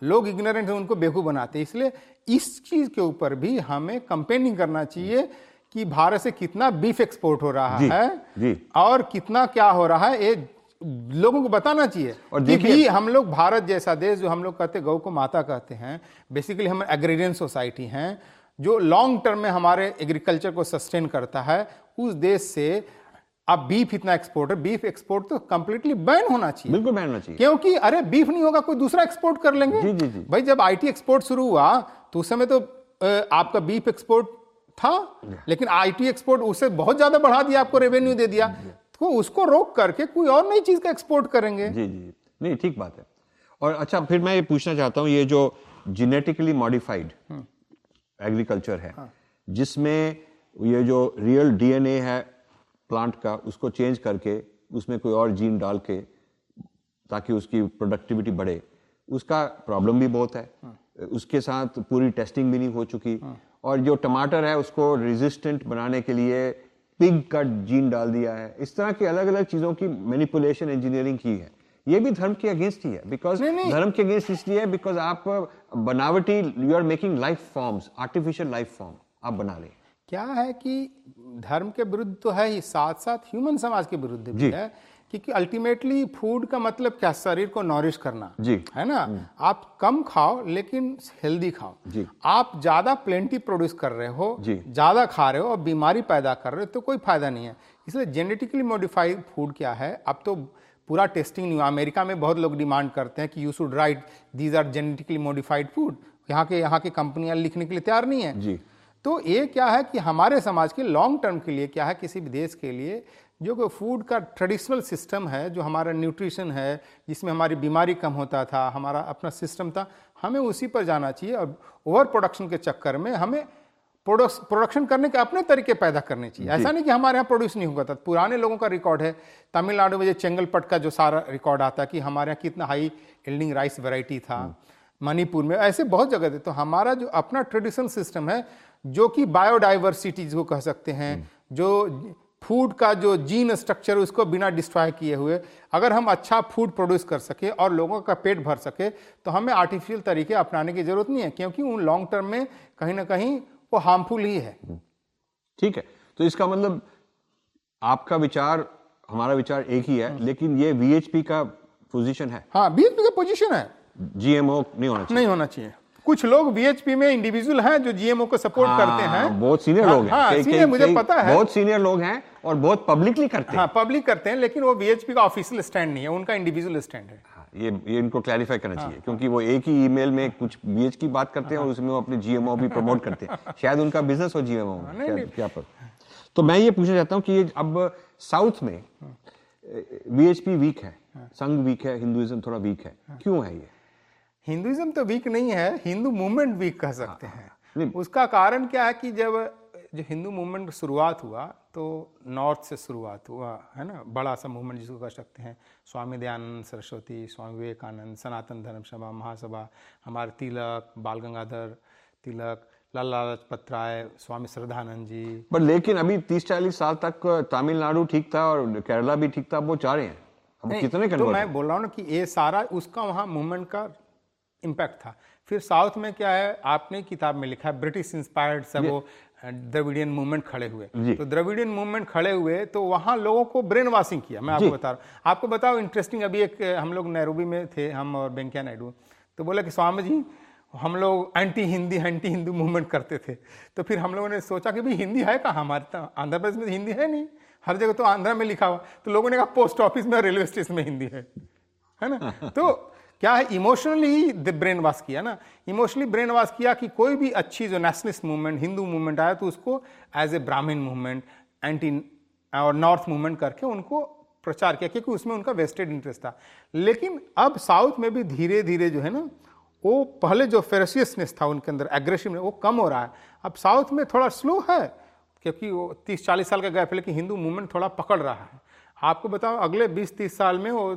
लोग इग्नोरेंट हैं उनको बेवकूफ़ बनाते हैं। इसलिए इस चीज़ के ऊपर भी हमें कंपेनिंग करना चाहिए कि भारत से कितना बीफ एक्सपोर्ट हो रहा जी, है जी। और कितना क्या हो रहा है ये लोगों को बताना चाहिए। और कि भी हम लोग भारत जैसा देश जो हम लोग कहते हैं गौ को माता कहते हैं बेसिकली हम एग्रेरियन सोसाइटी हैं जो लॉन्ग टर्म में हमारे एग्रीकल्चर को सस्टेन करता है उस देश से अब बीफ इतना एक्सपोर्ट है। बीफ एक्सपोर्ट तो कंप्लीटली बैन होना चाहिए। बिल्कुल बैन होना चाहिए। क्योंकि अरे बीफ नहीं होगा कोई दूसरा एक्सपोर्ट कर लेंगे। जी, जी, जी। भाई जब आईटी एक्सपोर्ट शुरू हुआ तो उस समय तो आपका बीफ एक्सपोर्ट था लेकिन आईटी एक्सपोर्ट उसे बहुत ज़्यादा बढ़ा दिया आपको रेवेन्यू दे दिया। तो उसको रोक करके कोई और नई चीज़ का एक्सपोर्ट करेंगे। जी जी। नहीं ठीक बात है। और अच्छा फिर मैं ये पूछना चाहता हूँ ये जो जेनेटिकली मॉडिफाइड एग्रीकल्चर है जिसमें ये जो रियल डीएनए है प्लांट का उसको चेंज करके उसमें कोई और जीन डाल के ताकि उसकी प्रोडक्टिविटी बढ़े उसका प्रॉब्लम भी बहुत है। उसके साथ पूरी टेस्टिंग भी नहीं हो चुकी। और जो टमाटर है उसको रेजिस्टेंट बनाने के लिए पिग का जीन डाल दिया है। इस तरह की अलग अलग चीज़ों की मैनिपुलेशन इंजीनियरिंग की है। ये भी धर्म के अगेंस्ट ही है। बिकॉज़। धर्म के अगेंस्ट इसलिए बिकॉज़ आप बनावटी you are making life forms artificial life form आप बना रहे हैं क्या है कि धर्म के विरुद्ध तो है ही साथ साथ ह्यूमन समाज के विरुद्ध भी है। क्योंकि अल्टीमेटली फ़ूड का मतलब क्या? शरीर को नॉरिश करना। जी। है ना? आप कम खाओ लेकिन हेल्दी खाओ। जी। आप ज़्यादा प्लेंटी प्रोड्यूस कर रहे हो जी। ज़्यादा खा रहे हो और बीमारी पैदा कर रहे हो तो कोई फ़ायदा नहीं है। इसलिए जेनेटिकली मॉडिफाइड फ़ूड क्या है? अब तो पूरा टेस्टिंग नहीं हुआ। अमेरिका में बहुत लोग डिमांड करते हैं कि you should write these are genetically modified food यहाँ के यहाँ की कंपनियाँ लिखने के लिए तैयार नहीं है। जी। तो ये क्या है कि हमारे समाज के लॉन्ग टर्म के लिए क्या है किसी भी देश के लिए जो कि फ़ूड का ट्रेडिशनल सिस्टम है जो हमारा न्यूट्रिशन है जिसमें हमारी बीमारी कम होता था हमारा अपना सिस्टम था हमें उसी पर जाना चाहिए और ओवर प्रोडक्शन के चक्कर में हमें प्रोडक्शन करने के अपने तरीके पैदा करने चाहिए। ऐसा नहीं कि हमारे यहाँ प्रोड्यूस नहीं होगा। था पुराने लोगों का रिकॉर्ड है तमिलनाडु में जो चेंगलपट का जो सारा रिकॉर्ड आता है कि हमारे यहाँ कितना हाई एल्डिंग राइस वेराइटी था। मणिपुर में ऐसे बहुत जगह थे। तो हमारा जो अपना ट्रेडिशनल सिस्टम है जो कि बायोडाइवर्सिटी जिसको कह सकते हैं जो फ़ूड का जो जीन स्ट्रक्चर है उसको बिना डिस्ट्रॉय किए हुए अगर हम अच्छा फ़ूड प्रोड्यूस कर सके और लोगों का पेट भर सके तो हमें आर्टिफिशियल तरीके अपनाने की ज़रूरत नहीं है क्योंकि उन लॉन्ग टर्म में कहीं ना कहीं वो हार्मफुल ही है। ठीक है। तो इसका मतलब आपका विचार हमारा विचार एक ही है लेकिन ये वीएचपी का पोजीशन है। हाँ बीएचपी का पोजीशन है। जीएमओ नहीं होना चाहिए। नहीं होना चाहिए। कुछ लोग बीएचपी में इंडिविजुअल हैं जो जीएमओ को सपोर्ट हाँ, करते हाँ, हैं बहुत सीनियर हाँ, लोग हैं। हाँ, सीनियर मुझे पता है। बहुत सीनियर लोग हैं और बहुत पब्लिकली करते हैं। हाँ पब्लिक करते हैं लेकिन वो बीएचपी का ऑफिशियल स्टैंड नहीं है उनका इंडिविजुअल स्टैंड है। हाँ, ये ये इनको क्लैरिफाई करना हाँ, चाहिए क्योंकि वो एक ही ईमेल में कुछ बीएच की बात करते हैं और उसमें वो अपने जीएमओ भी प्रमोट करते हैं। शायद उनका बिज़नेस हो जीएमओ हाँ, क्या पर तो मैं ये पूछना चाहता हूँ कि ये अब साउथ में वीएचपी वीक है संघ वीक है हिंदुइज्म थोड़ा वीक है क्यों है ये? हिंदुइज्म तो वीक नहीं है हिंदू मूवमेंट वीक कह सकते हैं उसका कारण क्या है कि जब जो हिंदू मूवमेंट शुरुआत हुआ तो नॉर्थ से शुरुआत हुआ है ना? बड़ा सा मूवमेंट जिसको कह सकते हैं। स्वामी दयानंद सरस्वती स्वामी विवेकानंद सनातन धर्म सभा महासभा हमारे तिलक बाल गंगाधर तिलक लाला लाजपत राय स्वामी श्रद्धानंद जी। पर लेकिन अभी तीस चालीस साल तक तमिलनाडु ठीक था और केरला भी ठीक था वो चाह रहे हैं। अब कितने तो मैं बोल रहा हूँ ना कि ये सारा उसका वहाँ मूवमेंट का इम्पैक्ट था। फिर साउथ में क्या है? आपने किताब में लिखा है ब्रिटिश इंस्पायर्ड सब वो द्रविडियन मूवमेंट खड़े हुए। तो द्रविडियन मूवमेंट खड़े हुए तो वहाँ लोगों को ब्रेन वॉशिंग किया मैं आपको बता रहा हूँ। आपको बताओ इंटरेस्टिंग अभी एक हम लोग नैरोबी में थे हम और वेंकैया नायडू तो बोला कि स्वामी जी हम लोग anti Hindi anti Hindu movement करते थे। तो फिर हम लोगों ने सोचा कि भाई हिंदी है कहाँ? हमारे तो आंध्र प्रदेश में तो हिंदी है नहीं। हर जगह तो आंध्रा में लिखा हुआ तो लोगों ने कहा पोस्ट ऑफ़िस में रेलवे स्टेशन में हिंदी है। है ना? तो क्या है? इमोशनली ब्रेन वॉश किया ना? इमोशनली ब्रेन वॉश किया कि कोई भी अच्छी जो नेशनलिस्ट मूवमेंट हिंदू मूवमेंट आया तो उसको as a Brahmin movement anti और नॉर्थ मूवमेंट करके उनको प्रचार किया, क्योंकि उसमें उनका वेस्टेड इंटरेस्ट था। लेकिन अब साउथ में भी धीरे धीरे जो है ना, वो पहले जो फेरसियसनेस था उनके अंदर एग्रेसिव वो कम हो रहा है। अब साउथ में थोड़ा स्लो है, क्योंकि वो तीस चालीस साल का गैप है, लेकिन हिंदू मूवमेंट थोड़ा पकड़ रहा है। आपको बताओ अगले बीस तीस साल में वो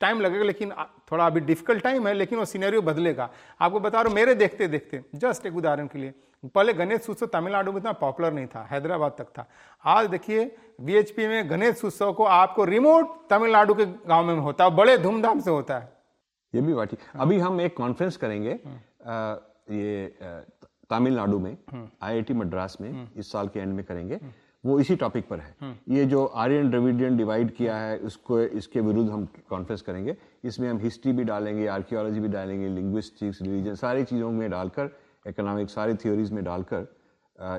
टाइम लगेगा लेकिन थोड़ा अभी डिफ़िकल्ट टाइम है लेकिन वो सीनेरियो बदलेगा। आपको बता रहा हूँ मेरे देखते देखते जस्ट एक उदाहरण के लिए पहले गणेश उत्सव तमिलनाडु में इतना पॉपुलर नहीं था हैदराबाद तक था। आज देखिए वीएचपी में गणेश उत्सव को आपको रिमोट तमिलनाडु के गाँव में होता है बड़े धूमधाम से होता है। ये भी बात अभी हम एक कॉन्फ्रेंस करेंगे आ, ये तमिलनाडु में आईआईटी मद्रास में इस साल के एंड में करेंगे। वो इसी टॉपिक पर है। ये जो आर्यन द्रविडियन डिवाइड किया है उसको इसके विरुद्ध हम कॉन्फ्रेंस करेंगे। इसमें हम हिस्ट्री भी डालेंगे आर्कियोलॉजी भी डालेंगे लिंग्विस्टिक्स रिलीजन सारी चीज़ों में डालकर इकोनॉमिक सारी थ्योरीज में डालकर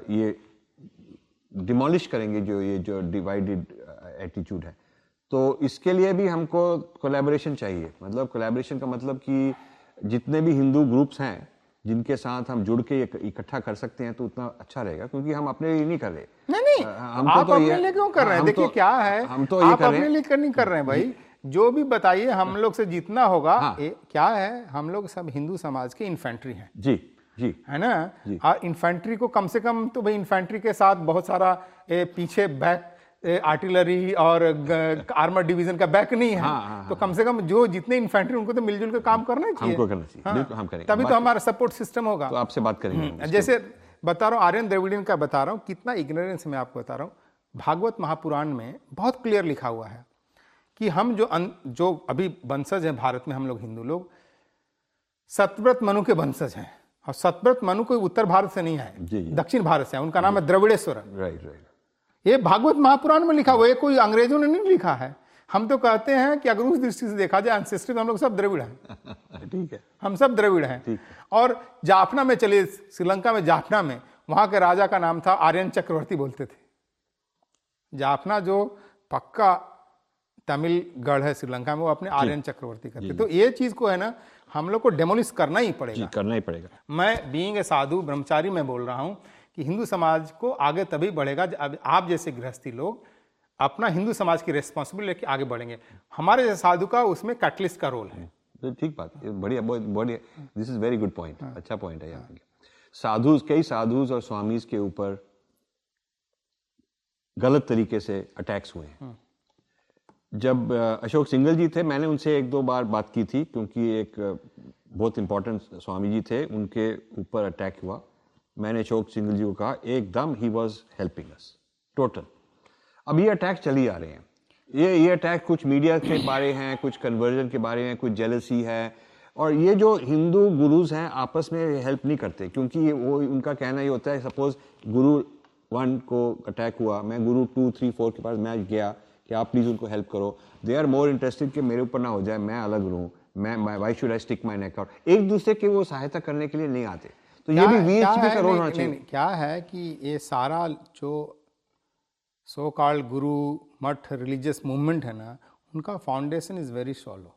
ये डिमोलिश करेंगे जो ये जो डिवाइडेड एटीट्यूड है। तो इसके लिए भी हमको कोलेबोरेशन चाहिए। मतलब कोलेबोरेशन का मतलब कि जितने भी हिंदू ग्रुप्स हैं जिनके साथ हम जुड़ के इकट्ठा कर सकते हैं तो उतना अच्छा रहेगा क्योंकि हम अपने लिए नहीं कर रहे। नहीं नहीं हम आप तो अपने लिए क्यों कर रहे हैं? देखिए तो, क्या है हम तो आप अपने लिए कर नहीं कर रहे हैं भाई? जो। भी बताइए हम लोग से जितना होगा हाँ। ए, क्या है हम लोग सब हिंदू समाज के इन्फेंट्री हैं। जी जी। है ना? और इन्फेंट्री को कम से कम तो भाई इन्फेंट्री के साथ बहुत सारा ए, पीछे बैक आर्टिलरी और आर्मर डिवीज़न का बैक नहीं है। हाँ, हाँ, तो हाँ। कम से कम जो जितने इन्फेंट्री उनको तो मिलजुल कर काम करना चाहिए। हमको करना चाहिए। हाँ, हम करेंगे। तभी तो हमारा सपोर्ट सिस्टम होगा। तो आपसे बात करेंगे हम्म, जैसे बता रहा हूँ आर्यन द्रविडियन का बता रहा हूँ कितना इग्नोरेंस मैं आपको बता रहा हूँ। भागवत महापुराण में बहुत क्लियर लिखा हुआ है कि हम जो अन, जो अभी वंशज हैं भारत में हम लोग हिंदू लोग सतव्रत मनु के वंशज हैं। और सतव्रत मनु कोई उत्तर भारत से नहीं है दक्षिण भारत से है उनका नाम है द्रविड़ेश्वर राइट राइट ये भागवत महापुराण में लिखा हुआ है कोई अंग्रेज़ों ने नहीं लिखा है। हम तो कहते हैं कि अगर उस दृष्टि से देखा जाए अंसेस्ट्री तो हम लोग सब द्रविड़ हैं। ठीक है। हम सब द्रविड़ हैं। और जाफना में चले श्रीलंका में जाफना में वहाँ के राजा का नाम था आर्यन चक्रवर्ती बोलते थे। जाफना जो पक्का तमिल गढ़ है श्रीलंका में वो अपने आर्यन चक्रवर्ती करते। तो ये चीज़ को है ना हम लोग को डेमोलिश करना ही पड़ेगा। करना ही पड़ेगा। मैं बीइंग ए साधु ब्रह्मचारी में बोल रहा हूँ कि हिंदू समाज को आगे तभी बढ़ेगा जब आप जैसे गृहस्थी लोग अपना हिंदू समाज की रेस्पॉन्सिबिलिटी लेके आगे बढ़ेंगे। हमारे जैसे साधु का उसमें कैटलिस्ट का रोल है। तो ठीक बात बढ़िया बढ़िया। This is very good point अच्छा पॉइंट है यहाँ साधु कई साधुज और स्वामीज के ऊपर गलत तरीके से अटैक्स हुए हैं। जब अशोक सिंगल जी थे, मैंने उनसे एक दो बार बात की थी, क्योंकि एक बहुत इंपॉर्टेंट स्वामी जी थे, उनके ऊपर अटैक हुआ। मैंने अशोक सिंगल जी को कहा, एकदम he was helping us total अब ये अटैक चली आ रहे हैं। ये ये अटैक कुछ मीडिया के बारे हैं, कुछ कन्वर्जन के बारे में कुछ जेलसी है। और ये जो हिंदू गुरुज हैं, आपस में हेल्प नहीं करते, क्योंकि ये, वो, उनका कहना ये होता है सपोज़ गुरु वन को अटैक हुआ, मैं गुरु टू थ्री फोर के पास मैं गया, कि आप प्लीज़ उनको हेल्प करो। दे आर मोर इंटरेस्टेड कि मेरे ऊपर ना हो जाए, मैं अलग रहूँ, मैं why should I stick my neck एक दूसरे के वो सहायता करने के लिए नहीं आते। तो ये भी वीएचपी का रोल होना चाहिए। क्या है कि ये सारा जो सो कॉल्ड गुरु मठ रिलीजियस मूवमेंट है ना उनका foundation is very shallow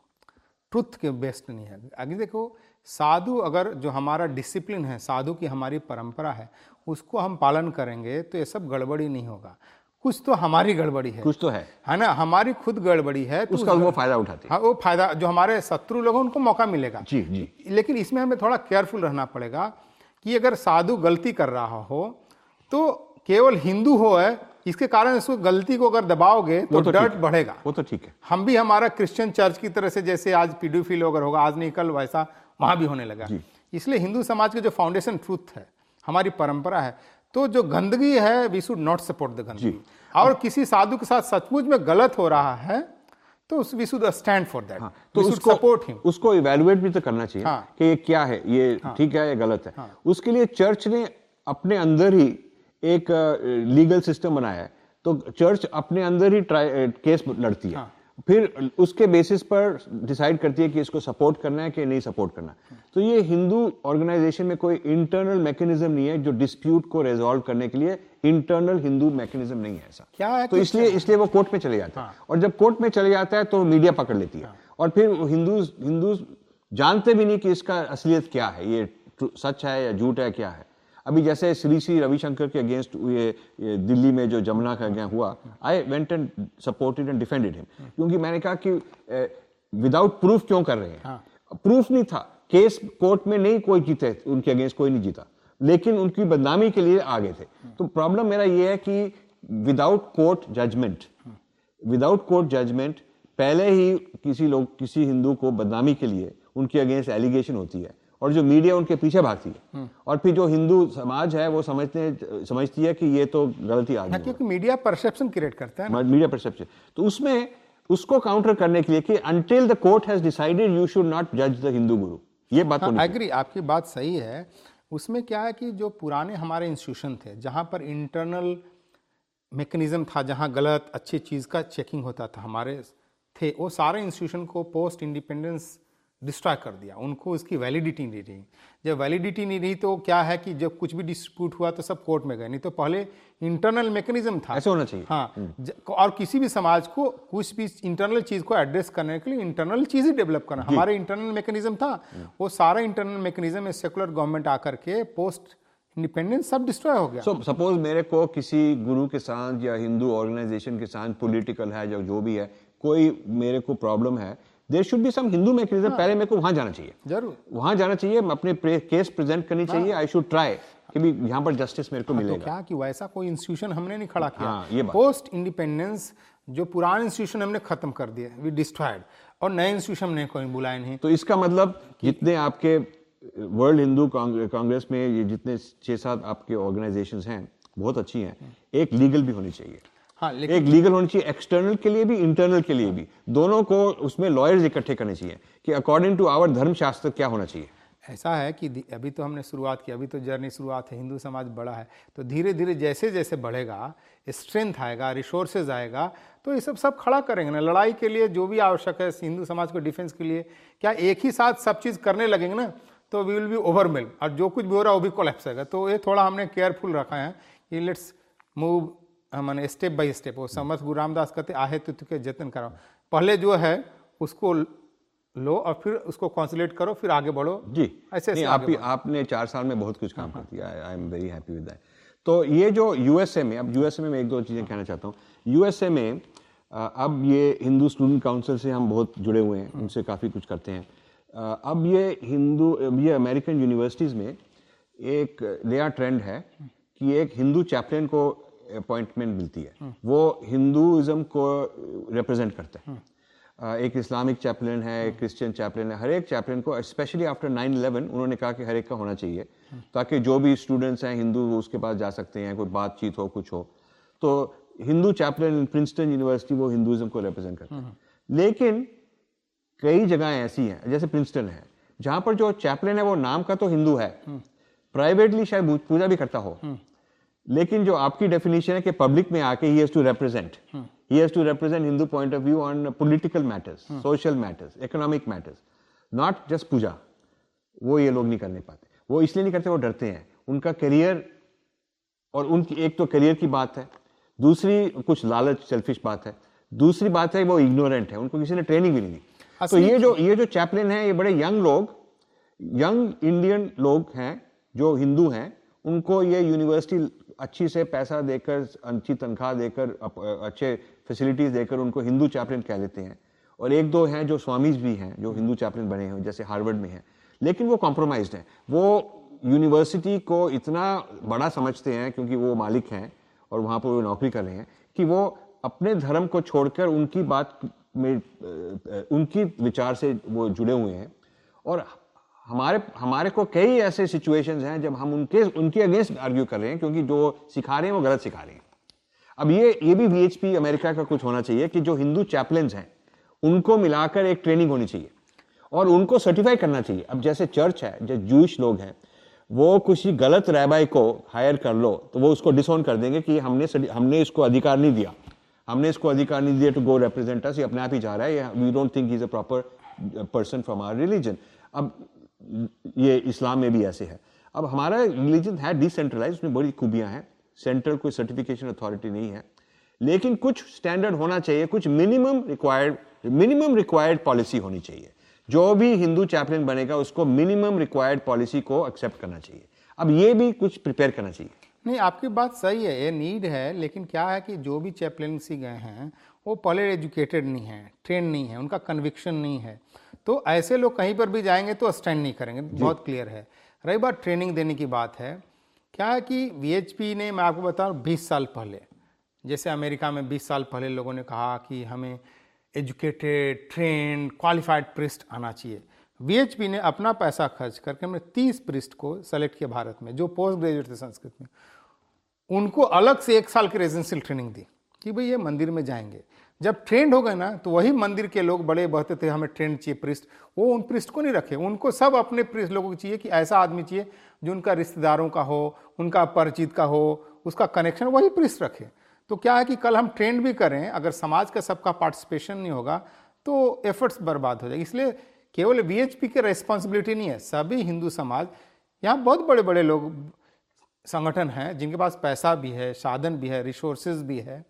truth के बेस्ट नहीं है। अगर देखो साधु अगर जो हमारा डिसिप्लिन है साधु की हमारी परंपरा है उसको हम पालन करेंगे तो ये सब गड़बड़ी नहीं होगा। कुछ तो हमारी गड़बड़ी है। कुछ तो है। है ना? हमारी खुद गड़बड़ी है तो उसका वो फ़ायदा उठाते हाँ। वो फ़ायदा जो हमारे शत्रु लोग हैं उनको मौका मिलेगा। जी जी। लेकिन इसमें हमें थोड़ा केयरफुल रहना पड़ेगा कि अगर साधु गलती कर रहा हो तो केवल हिंदू हो है इसके कारण इसको गलती को अगर दबाओगे तो, तो डर्ट बढ़ेगा। वो तो ठीक है। हम भी हमारा क्रिश्चियन चर्च की तरह से जैसे आज पीडोफिल अगर होगा आज नहीं कल वैसा वहाँ भी होने लगा। इसलिए हिंदू समाज के जो फाउंडेशन ट्रूथ है हमारी परंपरा है तो जो गंदगी है we should not support the गंदगी। और किसी साधु के साथ सचमुच में गलत हो रहा है तो we should stand for that तो उसको सपोर्ट हिम उसको इवैल्यूएट भी तो करना चाहिए हाँ, कि ये क्या है? ये हाँ, ठीक है या गलत है? हाँ, उसके लिए चर्च ने अपने अंदर ही एक लीगल सिस्टम बनाया है। तो चर्च अपने अंदर ही केस लड़ती है। हाँ, फिर उसके बेसिस पर डिसाइड करती है कि इसको सपोर्ट करना है कि नहीं सपोर्ट करना तो ये हिंदू ऑर्गेनाइजेशन में कोई इंटरनल मैकेनिज्म नहीं है जो डिस्प्यूट को रेजोल्व करने के लिए इंटरनल हिंदू मैकेनिज्म नहीं है ऐसा। क्या है तो इसलिए इसलिए वो कोर्ट में चले जाता है। हाँ। और जब कोर्ट में चले जाता है तो मीडिया पकड़ लेती है। हाँ। और फिर हिंदू हिंदू जानते भी नहीं कि इसका असलियत क्या है। ये सच है या झूठ है क्या है। अभी जैसे श्री श्री रविशंकर के अगेंस्ट ये, ये दिल्ली में जो जमुना का गया हुआ I went and supported and defended him क्योंकि मैंने कहा कि विदाउट प्रूफ क्यों कर रहे हैं? हाँ। प्रूफ नहीं था। केस कोर्ट में नहीं कोई जीते उनके अगेंस्ट कोई नहीं जीता। लेकिन उनकी बदनामी के लिए आगे थे। तो प्रॉब्लम मेरा ये है कि without court judgement without court judgement पहले ही किसी लोग किसी हिंदू को बदनामी के लिए उनके अगेंस्ट एलिगेशन होती है और जो मीडिया उनके पीछे भागती है। और फिर जो हिंदू समाज है वो समझते समझती है कि ये तो गलती आ गई क्योंकि मीडिया परसेप्शन क्रिएट करता है मीडिया परसेप्शन तो उसमें उसको काउंटर करने के लिए कि until the court has decided you should not जज द हिंदू गुरु ये बात हाँ, एग्री आपकी बात सही है। उसमें क्या है कि जो पुराने हमारे इंस्टीट्यूशन थे, जहाँ पर इंटरनल मेकनिज़म था, जहाँ गलत, अच्छी चीज़ का चेकिंग होता था, हमारे थे, वो सारे इंस्टीट्यूशन को पोस्ट इंडिपेंडेंस डिस्ट्रॉय कर दिया उनको उसकी वैलिडिटी नहीं रही। जब वैलिडिटी नहीं रही तो क्या है कि जब कुछ भी डिस्प्यूट हुआ तो सब कोर्ट में गए नहीं तो पहले इंटरनल मैकेनिज्म था। ऐसे होना चाहिए। हाँ और किसी भी समाज को कुछ भी इंटरनल चीज़ को एड्रेस करने के लिए इंटरनल चीज़ ही डेवलप करना। हमारे इंटरनल मैकेनिज्म था वो सारा इंटरनल मैकेनिज्म सेकुलर गवर्नमेंट आकर के पोस्ट इंडिपेंडेंस सब डिस्ट्रॉय हो गया। सो so, सपोज़ मेरे को किसी गुरु के साथ या हिंदू ऑर्गेनाइजेशन के साथ पॉलिटिकल है या जो भी है कोई मेरे को प्रॉब्लम है there should be some Hindu mechanism पहले मेरे को वहाँ जाना चाहिए। ज़रूर। वहाँ जाना चाहिए अपने केस प्रेजेंट करनी हाँ। चाहिए। आई शुड ट्राई कि भी यहाँ पर जस्टिस मेरे को हाँ, मिलेगा। तो क्या कि वैसा कोई इंस्टीट्यूशन हमने नहीं खड़ा किया। हाँ, ये पोस्ट इंडिपेंडेंस जो पुराने इंस्टीट्यूशन हमने खत्म कर दिए वी डिस्ट्रॉयड और नए इंस्टीट्यूशन हमने कोई बुलाए नहीं। तो इसका मतलब जितने आपके वर्ल्ड हिंदू कांग्रेस में ये जितने छह सात आपके ऑर्गेनाइजेशन हैं बहुत अच्छी हैं। एक लीगल भी होनी चाहिए। हाँ एक लीगल होनी चाहिए एक्सटर्नल के लिए भी इंटरनल के लिए भी। दोनों को उसमें लॉयर्स इकट्ठे करने चाहिए कि अकॉर्डिंग टू आवर धर्म शास्त्र क्या होना चाहिए। ऐसा है कि अभी तो हमने शुरुआत की अभी तो जर्नी शुरुआत है हिंदू समाज बड़ा है तो धीरे धीरे जैसे जैसे बढ़ेगा स्ट्रेंथ आएगा रिसोर्सेज आएगा तो ये सब सब खड़ा करेंगे ना। लड़ाई के लिए जो भी आवश्यक है हिंदू समाज को डिफेंस के लिए क्या एक ही साथ सब चीज़ करने लगेंगे ना तो वी विल बी ओवरमेल और जो कुछ भी हो रहा है वो भी कोलेप्स आएगा। तो ये थोड़ा हमने केयरफुल रखा है कि लेट्स मूव मैंने स्टेप बाय स्टेप वो समर्थ गुरु रामदास कहते आहे तो तुके जतन करो पहले जो है उसको लो और फिर उसको कॉन्सुलेट करो फिर आगे बढ़ो। जी। ऐसे नहीं, आप आपने चार साल में बहुत कुछ काम कर दिया I am very happy with that तो ये जो यूएसए में अब यूएसए में मैं एक दो चीज़ें कहना चाहता हूँ। यूएसए में अब ये हिंदू स्टूडेंट काउंसिल से हम बहुत जुड़े हुए हैं। उनसे काफ़ी कुछ करते हैं। अब ये हिंदू ये अमेरिकन यूनिवर्सिटीज़ में एक नया ट्रेंड है कि एक हिंदू चैप्टन को अपॉइंटमेंट मिलती है। वो हिंदुज़म को रिप्रेजेंट करता है। एक इस्लामिक चैपलिन है एक क्रिश्चियन चैपलिन है हर एक चैपलिन को स्पेशली आफ्टर नाइन इलेवन उन्होंने कहा कि हर एक का होना चाहिए। ताकि जो भी स्टूडेंट्स हैं हिंदू उसके पास जा सकते हैं कोई बातचीत हो कुछ हो। तो हिंदू चैपलिन प्रिंसटन यूनिवर्सिटी वो हिंदुज़म को रिप्रेजेंट करते हैं। लेकिन कई जगह ऐसी हैं जैसे प्रिंसटन है जहाँ पर जो चैपलिन है वो नाम का तो हिंदू है। प्राइवेटली शायद पूजा भी करता हो। लेकिन जो आपकी डेफिनेशन है कि पब्लिक में आके he has to represent he has to represent Hindu point of view on political matters social matters economic matters not just puja वो ये लोग नहीं करने पाते। वो इसलिए नहीं करते वो डरते हैं। उनका करियर और उनकी एक तो करियर की बात है। दूसरी कुछ लालच सेल्फिश बात है। दूसरी बात है वो इग्नोरेंट है। उनको किसी ने ट्रेनिंग भी नहीं दी। तो ये जो ये जो चैपलिन है ये बड़े यंग लोग यंग इंडियन लोग हैं जो हिंदू हैं उनको ये यूनिवर्सिटी अच्छी से पैसा देकर, अच्छी तनख्वाह देकर अच्छे फैसिलिटीज़ देकर उनको हिंदू चैपलिन कह लेते हैं। और एक दो हैं जो स्वामीज भी हैं, जो हिंदू चैपलिन बने हैं, जैसे हार्वर्ड में हैं। लेकिन वो कॉम्प्रोमाइज हैं। वो यूनिवर्सिटी को इतना बड़ा समझते हैं, क्योंकि वो मालिक हैं और वहाँ पर वो नौकरी कर रहे हैं, कि वो अपने धर्म को छोड़कर उनकी बात में उनकी विचार से वो जुड़े हुए हैं। और हमारे हमारे को कई ऐसे सिचुएशंस हैं जब हम उनके उनके अगेंस्ट आर्ग्यू कर रहे हैं क्योंकि जो सिखा रहे हैं वो गलत सिखा रहे हैं। अब ये ये भी वीएचपी अमेरिका का कुछ होना चाहिए कि जो हिंदू चैपलेंस हैं, उनको मिलाकर एक ट्रेनिंग होनी चाहिए और उनको सर्टिफाई करना चाहिए। अब जैसे चर्च है जो जूश लोग हैं, वो कुछ गलत रैबाई को हायर कर लो तो वो उसको डिसोन कर देंगे कि हमने हमने इसको अधिकार नहीं दिया। हमने इसको अधिकार नहीं दिया टू गो रिप्रेजेंट अस ये अपने आप ही जा रहा है। We don't think is a proper person from our religion अब ये इस्लाम में भी ऐसे है। अब हमारा रिलीजन है डिसेंट्रलाइज उसमें बड़ी खूबियाँ हैं। सेंट्रल कोई सर्टिफिकेशन अथॉरिटी नहीं है। लेकिन कुछ स्टैंडर्ड होना चाहिए, कुछ minimum required minimum required policy होनी चाहिए। जो भी हिंदू चैपलिन बनेगा, उसको मिनिमम रिक्वायर्ड पॉलिसी को एक्सेप्ट करना चाहिए। अब ये भी कुछ प्रिपेयर करना चाहिए। नहीं, आपकी बात सही है, ये नीड है, लेकिन क्या है कि जो भी चैपलेंसी गए हैं, वो पहले एजुकेटेड नहीं है ट्रेन नहीं है, उनका कन्विक्शन नहीं है। तो ऐसे लोग कहीं पर भी जाएँगे तो स्टैंड नहीं करेंगे। बहुत क्लियर है। रही बात ट्रेनिंग देने की बात है क्या है कि वी ने मैं आपको बता बताऊँ बीस साल पहले जैसे अमेरिका में बीस साल पहले लोगों ने कहा कि हमें एजुकेटेड ट्रेन क्वालिफाइड प्रिस्ट आना चाहिए। वी ने अपना पैसा खर्च करके हमने तीस प्रिस्ट को सेलेक्ट किया भारत में जो पोस्ट ग्रेजुएट थे संस्कृत में। उनको अलग से एक साल की रेजिडेंशियल ट्रेनिंग दी कि भाई ये मंदिर में जाएँगे। जब ट्रेंड हो गए ना तो वही मंदिर के लोग बड़े बहते थे, हमें ट्रेंड चाहिए पृष्ठ वो उन पृष्ठ को नहीं रखे, उनको सब अपने पृष्ठ लोगों को चाहिए कि ऐसा आदमी चाहिए जो उनका रिश्तेदारों का हो, उनका परिचित का हो, उसका कनेक्शन वही पृष्ठ रखे। तो क्या है कि कल हम ट्रेंड भी करें, अगर समाज का सबका पार्टिसिपेशन नहीं होगा तो एफर्ट्स बर्बाद हो जाएगी। इसलिए केवल वी की रेस्पॉन्सिबिलिटी नहीं है, सभी हिंदू समाज, यहाँ बहुत बड़े बड़े लोग, संगठन हैं, जिनके पास पैसा भी है, साधन भी है रिसोर्सेज भी है।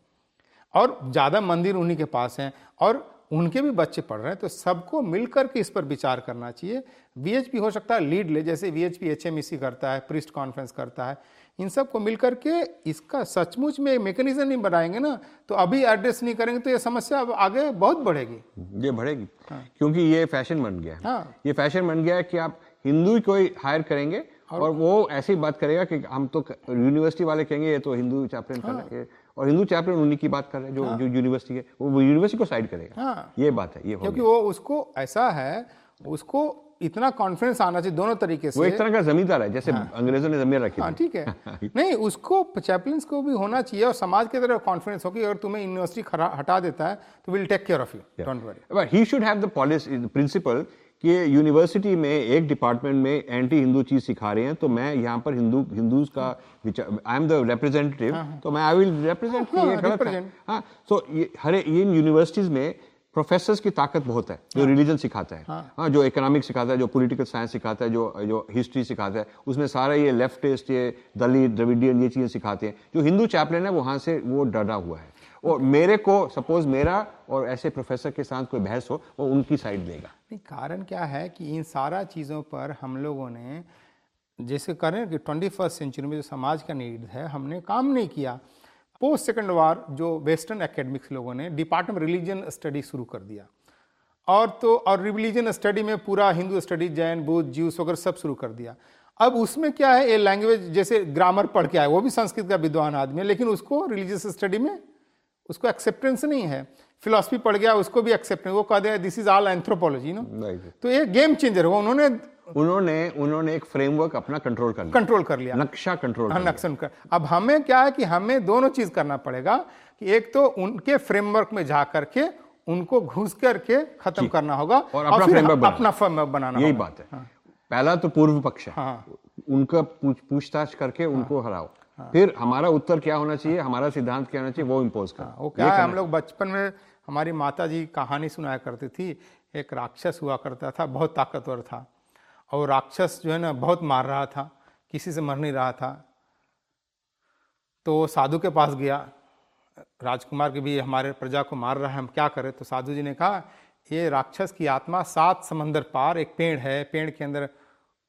और ज़्यादा मंदिर उन्हीं के पास हैं और उनके भी बच्चे पढ़ रहे हैं तो सबको मिलकर के इस पर विचार करना चाहिए वीएचपी हो सकता है लीड ले जैसे V H P H VHP HMEC करता है प्रिस्ट कॉन्फ्रेंस करता है इन सबको मिलकर के इसका सचमुच में मैकेनिज्म नहीं बनाएँगे ना तो अभी एड्रेस नहीं करेंगे तो ये समस्या अब आगे बहुत बढ़ेगी ये बढ़ेगी हाँ। क्योंकि ये फ़ैशन बन गया है हाँ। ये फ़ैशन बन गया है कि आप हिंदू को ही हायर करेंगे और, और वो ऐसी बात करेगा कि हम तो यूनिवर्सिटी वाले कहेंगे ये तो हिंदू चैप्टन हाँ। और हिंदू चैप्टर उन्हीं की बात कर रहे हैं जो हाँ। जो यूनिवर्सिटी है वो यूनिवर्सिटी को साइड करेगा। हाँ। ये बात है ये क्योंकि वो उसको ऐसा है उसको इतना कॉन्फिडेंस आना चाहिए दोनों तरीके से वो एक तरह का जमींदार है जैसे हाँ। अंग्रेज़ों ने ज़मीन रखी हाँ ठीक है। नहीं उसको चैपलिन को भी होना चाहिए और समाज की तरफ़ कॉन्फिडेंस होगी। अगर तुम्हें यूनिवर्सिटी हटा देता है तो will take care of you don't worry he should have the policy principle कि यूनिवर्सिटी में एक डिपार्टमेंट में एंटी हिंदू चीज़ सिखा रहे हैं तो मैं यहाँ पर हिंदू हिंदूज का आई एम द रिप्रेजेंटेटिव तो मैं आई विल रिप्रेजेंट ये हाँ तो ये हर इन यूनिवर्सिटीज में प्रोफेसर की ताकत बहुत है जो रिलीजन हाँ। सिखाता है। हाँ, हाँ जो इकोनॉमिक सिखाता है जो पॉलिटिकल साइंस सिखाता है जो जो हिस्ट्री सिखाता है उसमें सारा ये लेफ्टिस्ट ये दलित द्रविडियन ये चीज़ें सिखाते हैं। जो हिंदू चैपलिन है वहाँ से वो डरा हुआ है। और मेरे को सपोज़ मेरा और ऐसे प्रोफेसर के साथ कोई बहस हो, वो उनकी साइड लेगा नहीं, कारण क्या है कि इन सारा चीज़ों पर हम लोगों ने, जैसे करें कि ट्वेंटी फ़र्स्ट सेंचुरी में जो समाज का नीड है, हमने काम नहीं किया। पोस्ट सेकेंड वार जो वेस्टर्न एकेडमिक्स लोगों ने डिपार्टमेंट रिलीजन स्टडी शुरू कर दिया। और तो और रिलीजन स्टडी में पूरा हिंदू स्टडी जैन बुद्ध ज्यूस वगैरह सब शुरू कर दिया। अब उसमें क्या है, ये लैंग्वेज जैसे ग्रामर पढ़ के आए वो भी संस्कृत का विद्वान आदमी है, लेकिन उसको रिलीजियस स्टडी में उसको एक्सेप्टेंस नहीं है। फिलोसफी पढ़ गया उसको भी एक्सेप्ट वो कह दिया this is all anthropology no तो ये गेम चेंजर हुआ। उन्होंने उन्होंने उन्होंने एक फ्रेमवर्क अपना कंट्रोल कर लिया। कंट्रोल कर लिया। नक्शा कंट्रोल हाँ नक्शन कर अब हमें क्या है कि हमें दोनों चीज़ करना पड़ेगा कि एक तो उनके फ्रेमवर्क में जा करके उनको घुस करके खत्म करना होगा और अपना फ्रेमवर्क अपना फ्रेमवर्क बनाना यही बात है। हाँ। पहला तो पूर्व पक्ष है। हाँ। उनका पूछताछ करके हाँ। उनको हराओ। हाँ। फिर हमारा उत्तर क्या होना चाहिए हमारा सिद्धांत क्या होना चाहिए वो इम्पोज कर हाँ, क्या हम लोग बचपन में हमारी माता जी कहानी सुनाया करती थी। एक राक्षस हुआ करता था बहुत ताकतवर था। और राक्षस जो है ना बहुत मार रहा था किसी से मर नहीं रहा था। तो साधु के पास गया। राजकुमार के भी हमारे प्रजा को मार रहा है हम क्या करें? तो साधु जी ने कहा ये राक्षस की आत्मा सात समंदर पार एक पेड़ है पेड़ के अंदर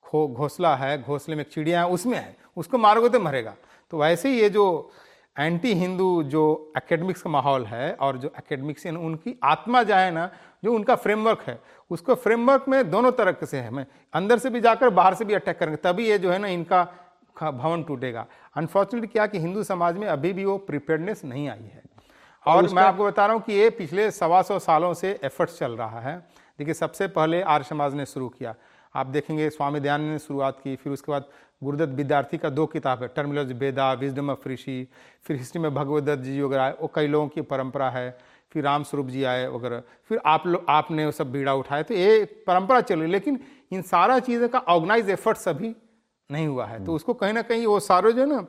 खो घोसला है घोसले में चिड़िया है उसमें है उसको मारोगे तो मरेगा। तो वैसे ही ये जो एंटी हिंदू जो एकेडमिक्स का माहौल है और जो एकेडमिक्स उनकी आत्मा जो है ना जो उनका फ्रेमवर्क है उसको फ्रेमवर्क में दोनों तरह से है। मैं अंदर से भी जाकर बाहर से भी अटैक करेंगे तभी ये जो है ना इनका भवन टूटेगा। अनफॉर्चुनेटली क्या कि हिंदू समाज में अभी भी वो प्रिपेयरनेस नहीं आई है। और मैं आपको बता रहा हूँ कि ये पिछले सवा सौ सालों से एफर्ट्स चल रहा है। देखिए सबसे पहले आर्य समाज ने शुरू किया। आप देखेंगे स्वामी दयानंद ने शुरुआत की फिर उसके बाद गुरुदत्त विद्यार्थी का दो किताब है टर्मिनोलॉजी बेदा विजडम ऑफ़ ऋषि फिर हिस्ट्री में भगवदत्त जी वगैरह आए वो कई लोगों की परंपरा है फिर रामस्वरूप जी आए वगैरह फिर आप लोग आपने वो सब बीड़ा उठाया तो ये परंपरा चल रही लेकिन इन सारा चीज़ों का ऑर्गेनाइज एफर्ट्स अभी नहीं हुआ है। तो उसको कहीं ना कहीं वो सारे जो है ना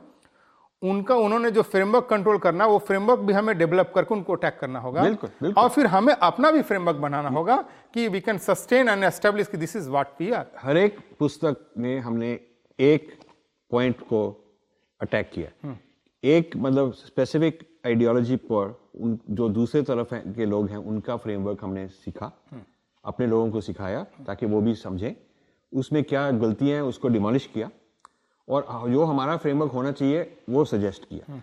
उनका उन्होंने जो फ्रेमवर्क कंट्रोल करना वो फ्रेमवर्क भी हमें डेवलप करके उनको अटैक करना होगा बिल्कुल, बिल्कुल। और फिर हमें अपना भी फ्रेमवर्क बनाना होगा कि we can sustain and establish कि this is what we are हर एक पुस्तक में हमने एक पॉइंट को अटैक किया हम्म। एक मतलब स्पेसिफिक आइडियोलॉजी पर उन जो दूसरे तरफ़ के लोग हैं उनका फ्रेमवर्क हमने सीखा हम्म। अपने लोगों को सिखाया ताकि वो भी समझें उसमें क्या गलतियाँ हैं उसको डिमोलिश किया और जो हमारा फ्रेमवर्क होना चाहिए वो सजेस्ट किया।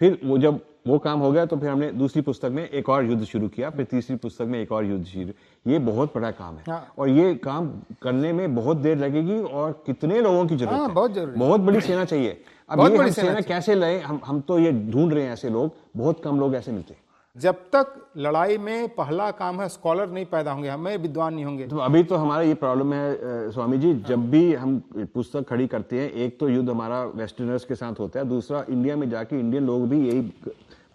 फिर वो जब वो काम हो गया तो फिर हमने दूसरी पुस्तक में एक और युद्ध शुरू किया फिर तीसरी पुस्तक में एक और युद्ध शुरू। ये बहुत बड़ा काम है। हाँ। और ये काम करने में बहुत देर लगेगी और कितने लोगों की ज़रूरत हाँ, है। बहुत ज़रूरी बहुत बड़ी सेना चाहिए। अब बहुत ये हम सेना सेना कैसे लाए हम हम तो ये ढूंढ रहे हैं ऐसे लोग बहुत कम लोग ऐसे मिलते हैं। जब तक लड़ाई में पहला काम है स्कॉलर नहीं पैदा होंगे हमें विद्वान नहीं होंगे। तो अभी तो हमारा ये प्रॉब्लम है स्वामी जी जब भी हम पुस्तक खड़ी करते हैं एक तो युद्ध हमारा वेस्टर्नर्स के साथ होता है दूसरा इंडिया में जाके इंडियन लोग भी यही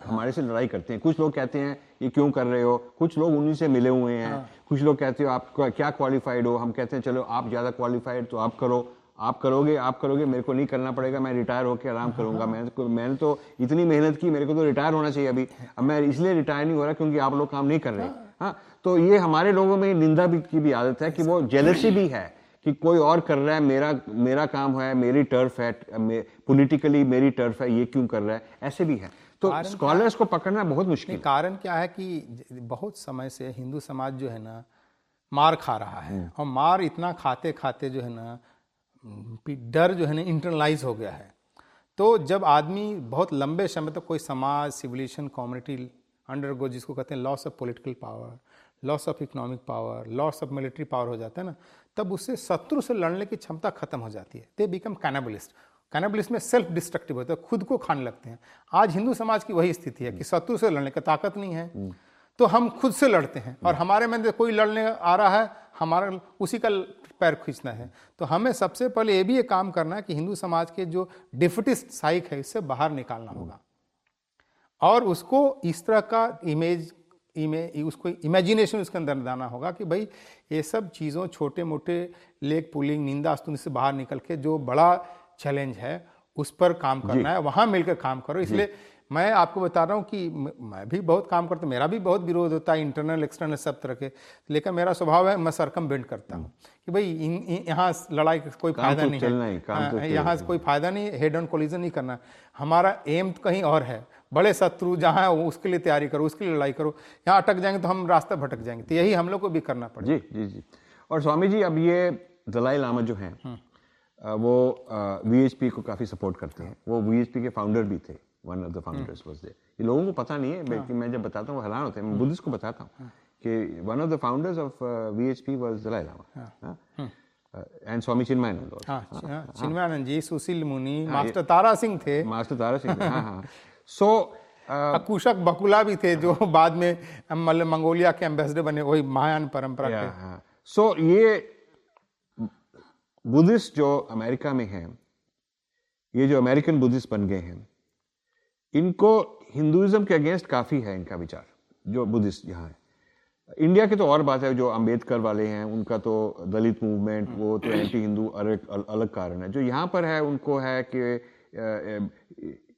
हमारे से लड़ाई करते हैं। कुछ लोग कहते हैं ये क्यों कर रहे हो? कुछ लोग उन्हीं से मिले हुए हैं। कुछ लोग कहते हो आप क्या क्वालिफाइड हो? हम कहते हैं चलो आप ज़्यादा क्वालिफाइड तो आप करो आप करोगे आप करोगे मेरे को नहीं करना पड़ेगा मैं रिटायर होकर आराम करूँगा। मैंने तो मैंने तो इतनी मेहनत की मेरे को तो रिटायर होना चाहिए अभी। अब मैं इसलिए रिटायर नहीं हो रहा क्योंकि आप लोग काम नहीं कर रहे। हाँ। तो ये हमारे लोगों में निंदा भी की भी आदत है कि वो जेलसी भी है कि कोई और कर रहा है मेरा मेरा काम है मेरी टर्फ है पॉलिटिकली मेरी टर्फ है ये क्यों कर रहा है? ऐसे भी है। तो स्कॉलर्स को पकड़ना बहुत मुश्किल कारण क्या है कि बहुत समय से हिंदू समाज जो है ना मार खा रहा है। और मार इतना खाते खाते जो है ना डर जो है ना इंटरनलाइज हो गया है। तो जब आदमी बहुत लंबे समय तक तो कोई समाज सिविलाइजेशन कम्युनिटी अंडरगो जिसको कहते हैं loss of political power loss of economic power loss of military power हो जाता है ना, तब उससे शत्रु से लड़ने की क्षमता खत्म हो जाती है। दे बिकम कैनाबलिस्ट कैनाबलिस्ट में सेल्फ डिस्ट्रक्टिव होता है, खुद को खाने लगते हैं। आज हिंदू समाज की वही स्थिति है कि शत्रु से लड़ने की ताकत नहीं है। तो हम खुद से लड़ते हैं और हमारे में कोई लड़ने आ रहा है हमारा उसी का पैर खींचना है। तो हमें सबसे पहले ये भी ये काम करना है कि हिंदू समाज के जो डिफिटिस्ट साइक है इससे बाहर निकालना होगा। और उसको इस तरह का इमेज इमे उसको इमेजिनेशन उसके अंदर डालना होगा कि भाई ये सब चीज़ों छोटे मोटे लेग पुलिंग निंदा स्तुति से बाहर निकल के जो बड़ा चैलेंज है उस पर काम करना है वहाँ मिलकर काम करो। इसलिए मैं आपको बता रहा हूँ कि मैं भी बहुत काम करता हूँ मेरा भी बहुत विरोध होता है इंटरनल एक्सटर्नल सब तरह के। लेकिन मेरा स्वभाव है मैं सरकम बेंड करता हूँ कि भाई यहाँ लड़ाई का कोई फ़ायदा तो नहीं चलना ही, काम है तो हाँ, यहाँ से कोई फ़ायदा नहीं हेड ऑन कोलिजन नहीं करना। हमारा एम तो कहीं और है। बड़े शत्रु जहाँ है उसके लिए तैयारी करो उसके लिए लड़ाई करो। यहाँ अटक जाएँगे तो हम रास्ता भटक जाएँगे तो यही हम लोग को भी करना पड़ेगा। जी जी जी। और स्वामी जी अब ये दलाई लामा जो हैं अ, वो वीएचपी को काफ़ी सपोर्ट करते हैं। वो वीएचपी के फाउंडर भी थे। One of the founders was they ये लोगों को पता नहीं है बल्कि मैं जब बताता हूँ हैरान होते हैं। मैं बुद्धिस्ट को बताता हूँ कि one of the founders of VHP was Dalai Lama and Swami Chinmayananda. हाँ। हाँ, चिन्मयानंद जी सुशील मुनि मास्टर तारा सिंह थे। मास्टर तारा सिंह हाँ हाँ। सो कुशक बकुला भी थे जो बाद में मतलब मंगोलिया के एम्बेसडर बने वही महायान परंपरा के। सो ये बुद्धिस्ट जो अमेरिका में हैं ये जो अमेरिकन बुद्धिस्ट बन गए हैं इनको हिंदुइज्म के अगेंस्ट काफ़ी है इनका विचार जो बुद्धिस्ट यहाँ है। इंडिया की तो और बात है जो अंबेडकर वाले हैं उनका तो दलित मूवमेंट वो तो एंटी हिंदू अलग अलग कारण है। जो यहाँ पर है उनको है कि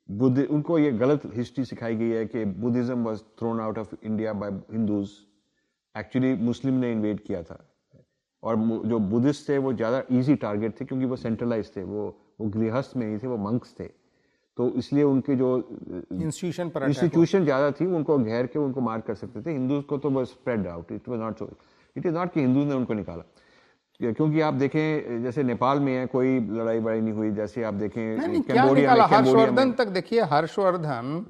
बुद्ध उनको ये गलत हिस्ट्री सिखाई गई है कि Buddhism was thrown out of India by Hindus actually Muslim ने इन्वेड किया था। और जो बुद्धिस्ट थे वो ज़्यादा इजी टारगेट थे क्योंकि वो सेंट्रलाइज थे वो वो गृहस्थ में नहीं थे वो मंक्स थे। तो इसलिए उनके जो इंस्टीट्यूशन पर इंस्टीट्यूशन ज़्यादा थी उनको घेर के उनको मार कर सकते थे। हिंदूज को तो बस spread out it was not so it is not कि हिंदूज ने उनको निकाला। क्योंकि आप देखें जैसे नेपाल में है कोई लड़ाई बड़ाई नहीं हुई जैसे आप देखें कैम्बोडिया में हर्षवर्धन तक देखिए हर्षवर्धन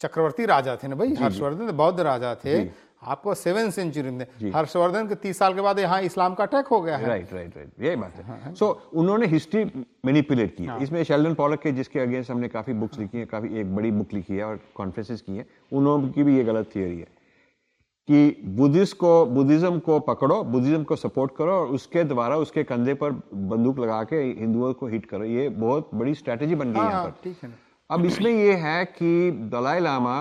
चक्रवर्ती राजा थे ना भाई हर्षवर्धन तो बौद्ध राजा थे। आपको सेवन सेंचुरी में हर्षवर्धन के तीस साल के बाद यहाँ इस्लाम का अटैक हो गया है। राइट राइट राइट यही बात है। सो so, उन्होंने हिस्ट्री मैनिपुलेट की इसमें शेल्डन पॉलक के जिसके अगेंस्ट हमने काफ़ी बुक्स लिखी हैं काफ़ी एक बड़ी बुक लिखी है और कॉन्फ्रेंसेस की हैं उन्होंने की भी ये गलत थियोरी है कि बुद्धिस्ट को बुद्धिज्म को पकड़ो बुद्धिज्म को सपोर्ट करो और उसके द्वारा उसके कंधे पर बंदूक लगा के हिंदुओं को हिट करो। ये बहुत बड़ी स्ट्रेटेजी बन गई हाँ, यहाँ हाँ, पर। ठीक है। अब इसमें ये है कि दलाई लामा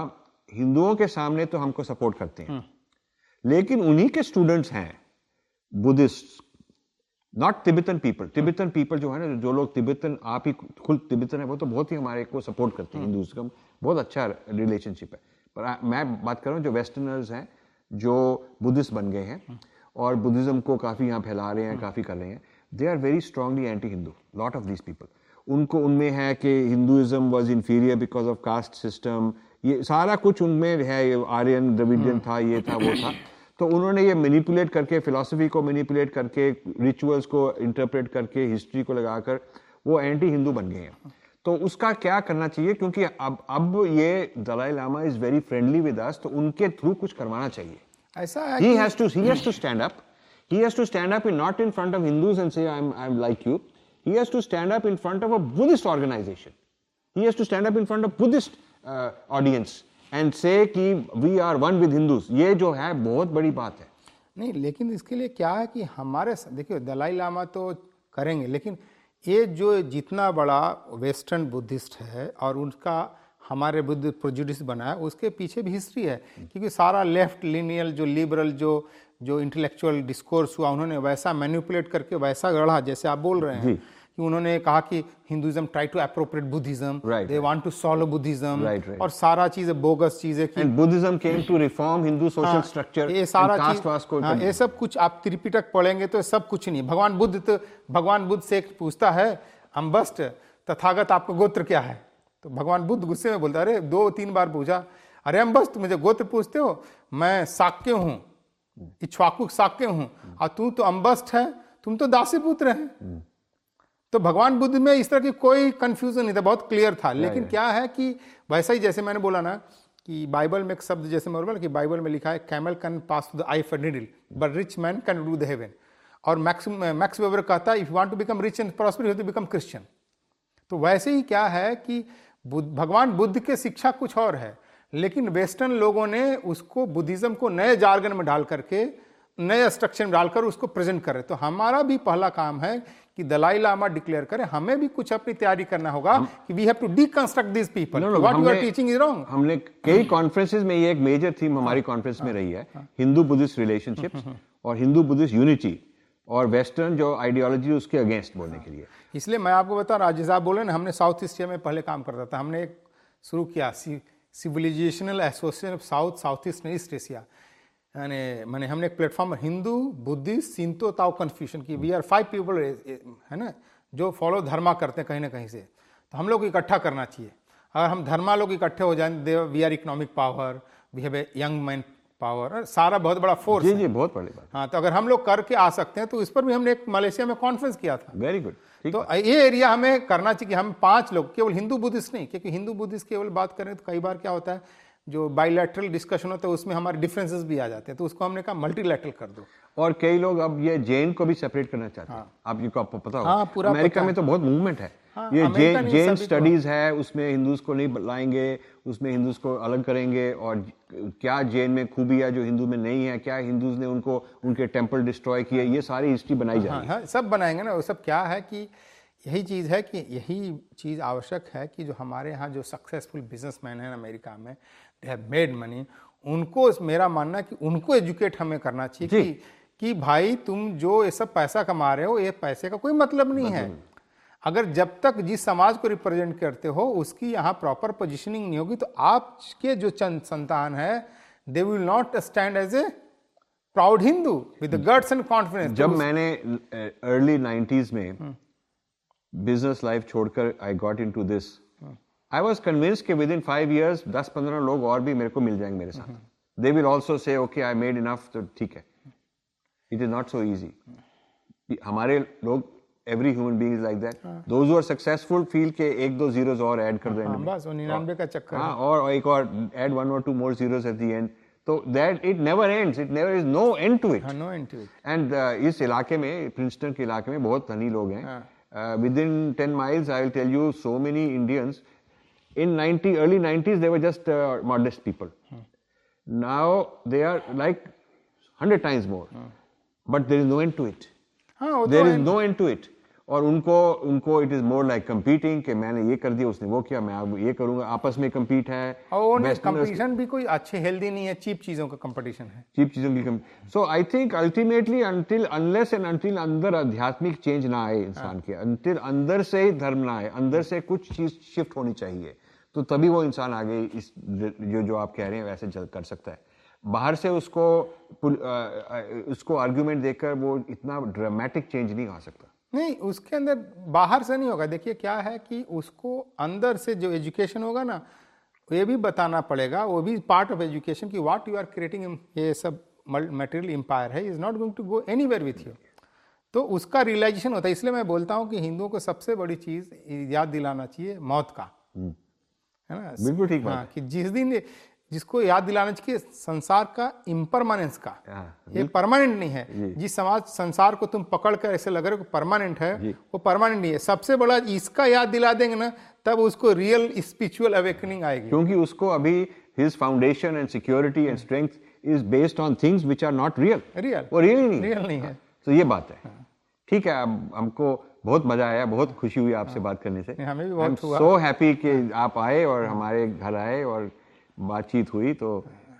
हिंदुओं के सामने तो हमको सपोर्ट करते हैं। लेकिन उन्हीं के स्टूडेंट्स हैं Buddhist not Tibetan people Tibetan people जो है ना जो लोग तिब्बतन आप ही खुद तिब्बतन है वो तो बहुत ही हमारे को सपोर्ट करते हैं हिंदूज का बहुत अच्छा रिलेशनशिप है। पर आ- मैं बात कर रहा हूँ जो वेस्टर्नर्स हैं जो बुद्धिस्ट बन गए हैं और बुद्धिज्म को काफ़ी यहाँ फैला रहे हैं काफ़ी कर रहे हैं they are very strongly anti Hindu lot of these people उनको उनमें है कि Hinduism was inferior because of caste system ये सारा कुछ उनमें है ये आर्यन द्रविडियन था ये था वो था। तो उन्होंने ये मैनिपुलेट करके फिलासफी को मैनिपुलेट करके रिचुअल्स को इंटरप्रेट करके हिस्ट्री को लगा कर वो एंटी हिंदू बन गए हैं। तो उसका क्या करना चाहिए? क्योंकि अब अब ये Dalai Lama is very friendly with us तो उनके थ्रू कुछ करवाना चाहिए। ऐसा ही has to he has to stand up he has to stand up in not in front of Hindus and say I am I am like you he has to stand up in front of a Buddhist organisation he has to stand up in front of Buddhist audience and say कि we are one with hindus. ये जो है बहुत बड़ी बात है। नहीं लेकिन इसके लिए क्या है कि हमारे देखिए दलाई लामा तो करेंगे लेकिन ये जो जितना बड़ा वेस्टर्न बुद्धिस्ट है और उनका हमारे बुद्ध प्रोजुडिस बना है उसके पीछे भी हिस्ट्री है। क्योंकि सारा लेफ़्ट लिनियल जो लिबरल जो जो इंटेलेक्चुअल डिस्कोर्स हुआ उन्होंने वैसा मैनिपुलेट करके वैसा गढ़ा जैसे आप बोल रहे हैं। कि उन्होंने कहा कि Hinduism try to appropriate Buddhism they want to solve Buddhism. और सारा चीज़ें बोगस चीज़ें कि and buddhism came to reform hindu social हाँ, ये सारा चीज़ को हाँ, ये सब कुछ आप त्रिपिटक पढ़ेंगे तो सब कुछ नहीं भगवान बुद्ध तो भगवान बुद्ध से पूछता है अम्बस्ट तथागत आपका गोत्र क्या है? तो भगवान बुद्ध गुस्से में बोलता अरे दो तीन बार पूछा। अरे अम्बस्ट मुझे गोत्र पूछते हो? मैं साक्य हूँ। इच्छवाकु साक्य हूँ। और तू तो अम्बस्ट है तुम तो दासी पुत्र है। तो भगवान बुद्ध में इस तरह की कोई कंफ्यूजन नहीं था बहुत क्लियर था। लेकिन क्या है कि वैसा ही जैसे मैंने बोला ना कि बाइबल में एक शब्द जैसे मैं बोला कि बाइबल में लिखा है camel can pass to the eye for needle but rich man can do the heaven और मैक्स मैक्स वेबर कहता है if you want to become rich and prosper you to become Christian तो वैसे ही क्या है कि बुद्ध भगवान बुद्ध के शिक्षा कुछ और है लेकिन वेस्टर्न लोगों ने उसको बुद्धिज्म को नए जार्गन में डाल करके नए स्ट्रक्चर में डालकर उसको प्रेजेंट करे तो हमारा भी पहला काम है कि दलाई लामा डिक्लेयर करे हमें भी कुछ अपनी तैयारी करना होगा कि we have to deconstruct this people what you are teaching is wrong हमने कई कॉन्फ्रेंसेस में ये एक मेजर थीम हमारी कॉन्फ्रेंस में रही है हिंदू बुद्धिस्ट रिलेशनशिप्स और हिंदू बुद्धिस्ट यूनिटी और वेस्टर्न जो आइडियोलॉजी उसके अगेंस्ट बोलने के लिए। इसलिए मैं आपको बता रहा जैसे आप बोले ना हमने साउथ एशिया में पहले काम करता था। हमने एक शुरू किया civilizational association of South South East East Asia यानी मैंने हमने एक platform Hindu Buddhist Shinto Tao Confucian की। वी आर फाइव पीपल है ना जो फॉलो धर्मा करते हैं कहीं ना कहीं से। तो हम लोग को इकट्ठा करना चाहिए। अगर हम धर्मा लोग इकट्ठे हो जाए they we are economic power we have a young manpower सारा बहुत बड़ा फोर्स जी जी बहुत बड़ी बात। हाँ तो अगर हम लोग करके आ सकते हैं तो इस पर भी हमने एक मलेशिया में कॉन्फ्रेंस किया था। वेरी गुड तो ये एरिया हमें करना चाहिए कि हम पाँच लोग केवल हिंदू बुद्धिस्ट नहीं क्योंकि हिंदू बुद्धिस्ट केवल बात करें तो कई बार क्या होता है जो बाइलेटरल डिस्कशन होता है उसमें हमारे डिफरेंसेस भी आ जाते हैं। तो उसको हमने कहा मल्टीलेटरल कर दो। और कई लोग अब ये जैन को भी सेपरेट करना चाहते हैं। हाँ। आपको आपको पता हाँ, पूरा अमेरिका पता में तो बहुत मूवमेंट है। हाँ, ये अमेरिका जैन स्टडीज़ है उसमें हिंदूज को नहीं लाएँगे उसमें हिंदूज को अलग करेंगे और क्या जैन में खूबी है जो हिंदू में नहीं है क्या हिंदूज ने उनको उनके टेंपल डिस्ट्रॉय किए ये सारी हिस्ट्री बनाई जा हाँ है। सब बनाएँगे ना। वो सब क्या है कि यही चीज़ है कि यही चीज़ आवश्यक है कि जो हमारे यहाँ जो सक्सेसफुल बिजनेसमैन हैं अमेरिका में हैव मेड मनी उनको मेरा मानना है कि उनको एजुकेट हमें करना चाहिए कि कि भाई तुम जो ये सब पैसा कमा रहे हो ये पैसे का कोई मतलब नहीं है। अगर जब तक जिस समाज को रिप्रेजेंट करते हो उसकी यहाँ प्रॉपर पोजिशनिंग नहीं होगी तो आपके जो चंद संतान है they will not stand as a proud Hindu with guts and confidence जब तो मैंने अर्ली 90s में बिज़नेस लाइफ छोड़कर I got into this I was convince कि विद इन फाइव इयर्स दस पंद्रह लोग और भी मेरे को मिल जाएँगे मेरे साथ। They will also say okay I made enough तो ठीक है। It is not so easy हमारे लोग every human being is like that those who are successful feel के एक दो जीरोस और ऐड कर दो। में बस वो निन्यानवे का चक्कर हाँ और एक और ऐड वन और two more zeros at the end तो that it never ends it never is no end to it no into it end इस इलाके में प्रिंसटन के इलाके में बहुत धनी लोग हैं। Within ten miles I will tell you so many Indians in 90 early 90s they were just uh, modest people. Hmm. now they are like 100 times more. Hmm. but there is no end to it. हाँ वो there तो is no end to it. और उनको उनको it is more like competing कि मैंने ये कर दिया उसने वो किया मैं अब ये करूँगा। आपस में compete है और कंपटीशन भी कोई अच्छे हेल्दी नहीं है चीप चीज़ों का कंपटीशन है। चीप चीज़ों की so I think ultimately until unless and until अंदर आध्यात्मिक चेंज ना आए इंसान के अंतिल अंदर से ही धर्म ना आए अंदर से कुछ चीज़ शिफ्ट होनी चाहिए। तो तभी वो इंसान आगे इस जो जो आप कह रहे हैं वैसे चल कर सकता है। बाहर से उसको उसको आर्ग्यूमेंट देकर वो इतना ड्रामेटिक चेंज नहीं आ सकता। नहीं उसके अंदर बाहर से नहीं होगा। देखिए क्या है कि उसको अंदर से जो एजुकेशन होगा ना ये भी बताना पड़ेगा। वो भी पार्ट ऑफ़ एजुकेशन कि व्हाट यू आर क्रिएटिंग ये सब मटेरियल एम्पायर है। Is not going to go anywhere with you तो उसका रियलाइजेशन होता है। इसलिए मैं बोलता हूँ कि हिंदुओं को सबसे बड़ी चीज़ याद दिलाना चाहिए मौत का। है ना? बिल्कुल ठीक हाँ कि जिस दिन जिसको याद दिलाना चाहिए संसार का इम्परमानेंस का। हाँ, ये परमानेंट नहीं है। जिस समाज संसार को तुम पकड़ कर ऐसे लग रहे हो परमानेंट है वो परमानेंट नहीं है। सबसे बड़ा इसका याद दिला देंगे ना तब उसको रियल स्पिरिचुअल अवेकनिंग आएगी। क्योंकि उसको अभी his foundation and security and strength is based on things which are not real real वो रियल नहीं रियल नहीं है। तो ये बात है। ठीक है अब हमको बहुत मज़ा आया बहुत खुशी हुई आपसे बात करने से। हमें भी बहुत हुआ। सो हैप्पी कि आप आए और हमारे घर आए और बातचीत हुई तो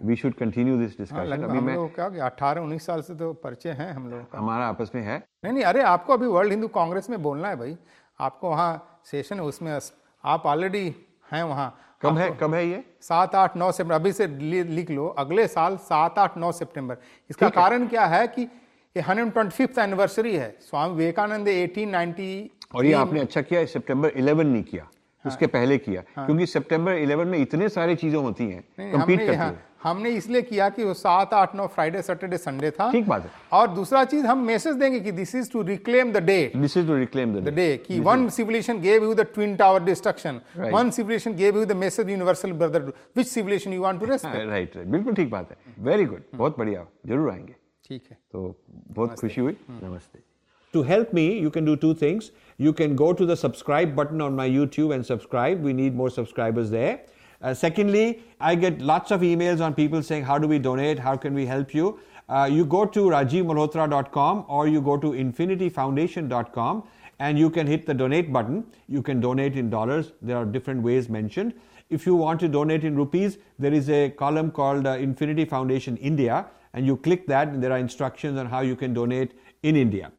we should continue this discussion अभी मैं लोग क्या अठारह उन्नीस साल से तो परिचय है हम लोगों हमारा आपस में है। नहीं नहीं अरे आपको अभी वर्ल्ड हिंदू कांग्रेस में बोलना है भाई। आपको वहाँ सेशन है उसमें आप ऑलरेडी हैं वहाँ। कब है कब है ये? सात आठ नौ सितंबर अभी से लिख लो अगले साल सात आठ नौ सितंबर इसका कारण क्या है कि ये हंड्रेड ट्वेंटी फिफ्थ एनिवर्सरी है। स्वामी विवेकानंद एटीन नाइनटी और ये आपने अच्छा किया सितंबर 11 नहीं किया हाँ। उसके पहले किया हाँ, क्योंकि सितंबर 11 में इतने सारी चीज़ें होती हैं कंपीट हमने करती हाँ, हैं हमने इसलिए किया कि वो सात आठ नौ फ्राइडे सैटरडे संडे था। ठीक बात है। और दूसरा चीज़ हम मैसेज देंगे कि this is to reclaim the day this is to reclaim the day कि civilization gave you the twin tower destruction Right. one civilization gave you the message universal brotherhood which civilization you want to respect? Right right बिल्कुल ठीक बात है। Very good बहुत बढ़िया। ज़रूर आएँगे। ठीक है तो बहुत खुशी हुई नमस्ते To help me, you can do two things. You can go to the subscribe button on my YouTube and subscribe. We need more subscribers there. Uh, secondly, I get lots of emails on people saying, How do we donate? How can we help you? Uh, you go to rajivmalhotra.com or you go to infinityfoundation.com and you can hit the donate button. You can donate in dollars. There are different ways mentioned. If you want to donate in rupees, there is a column called uh, Infinity Foundation India, and you click that and there are instructions on how you can donate in India.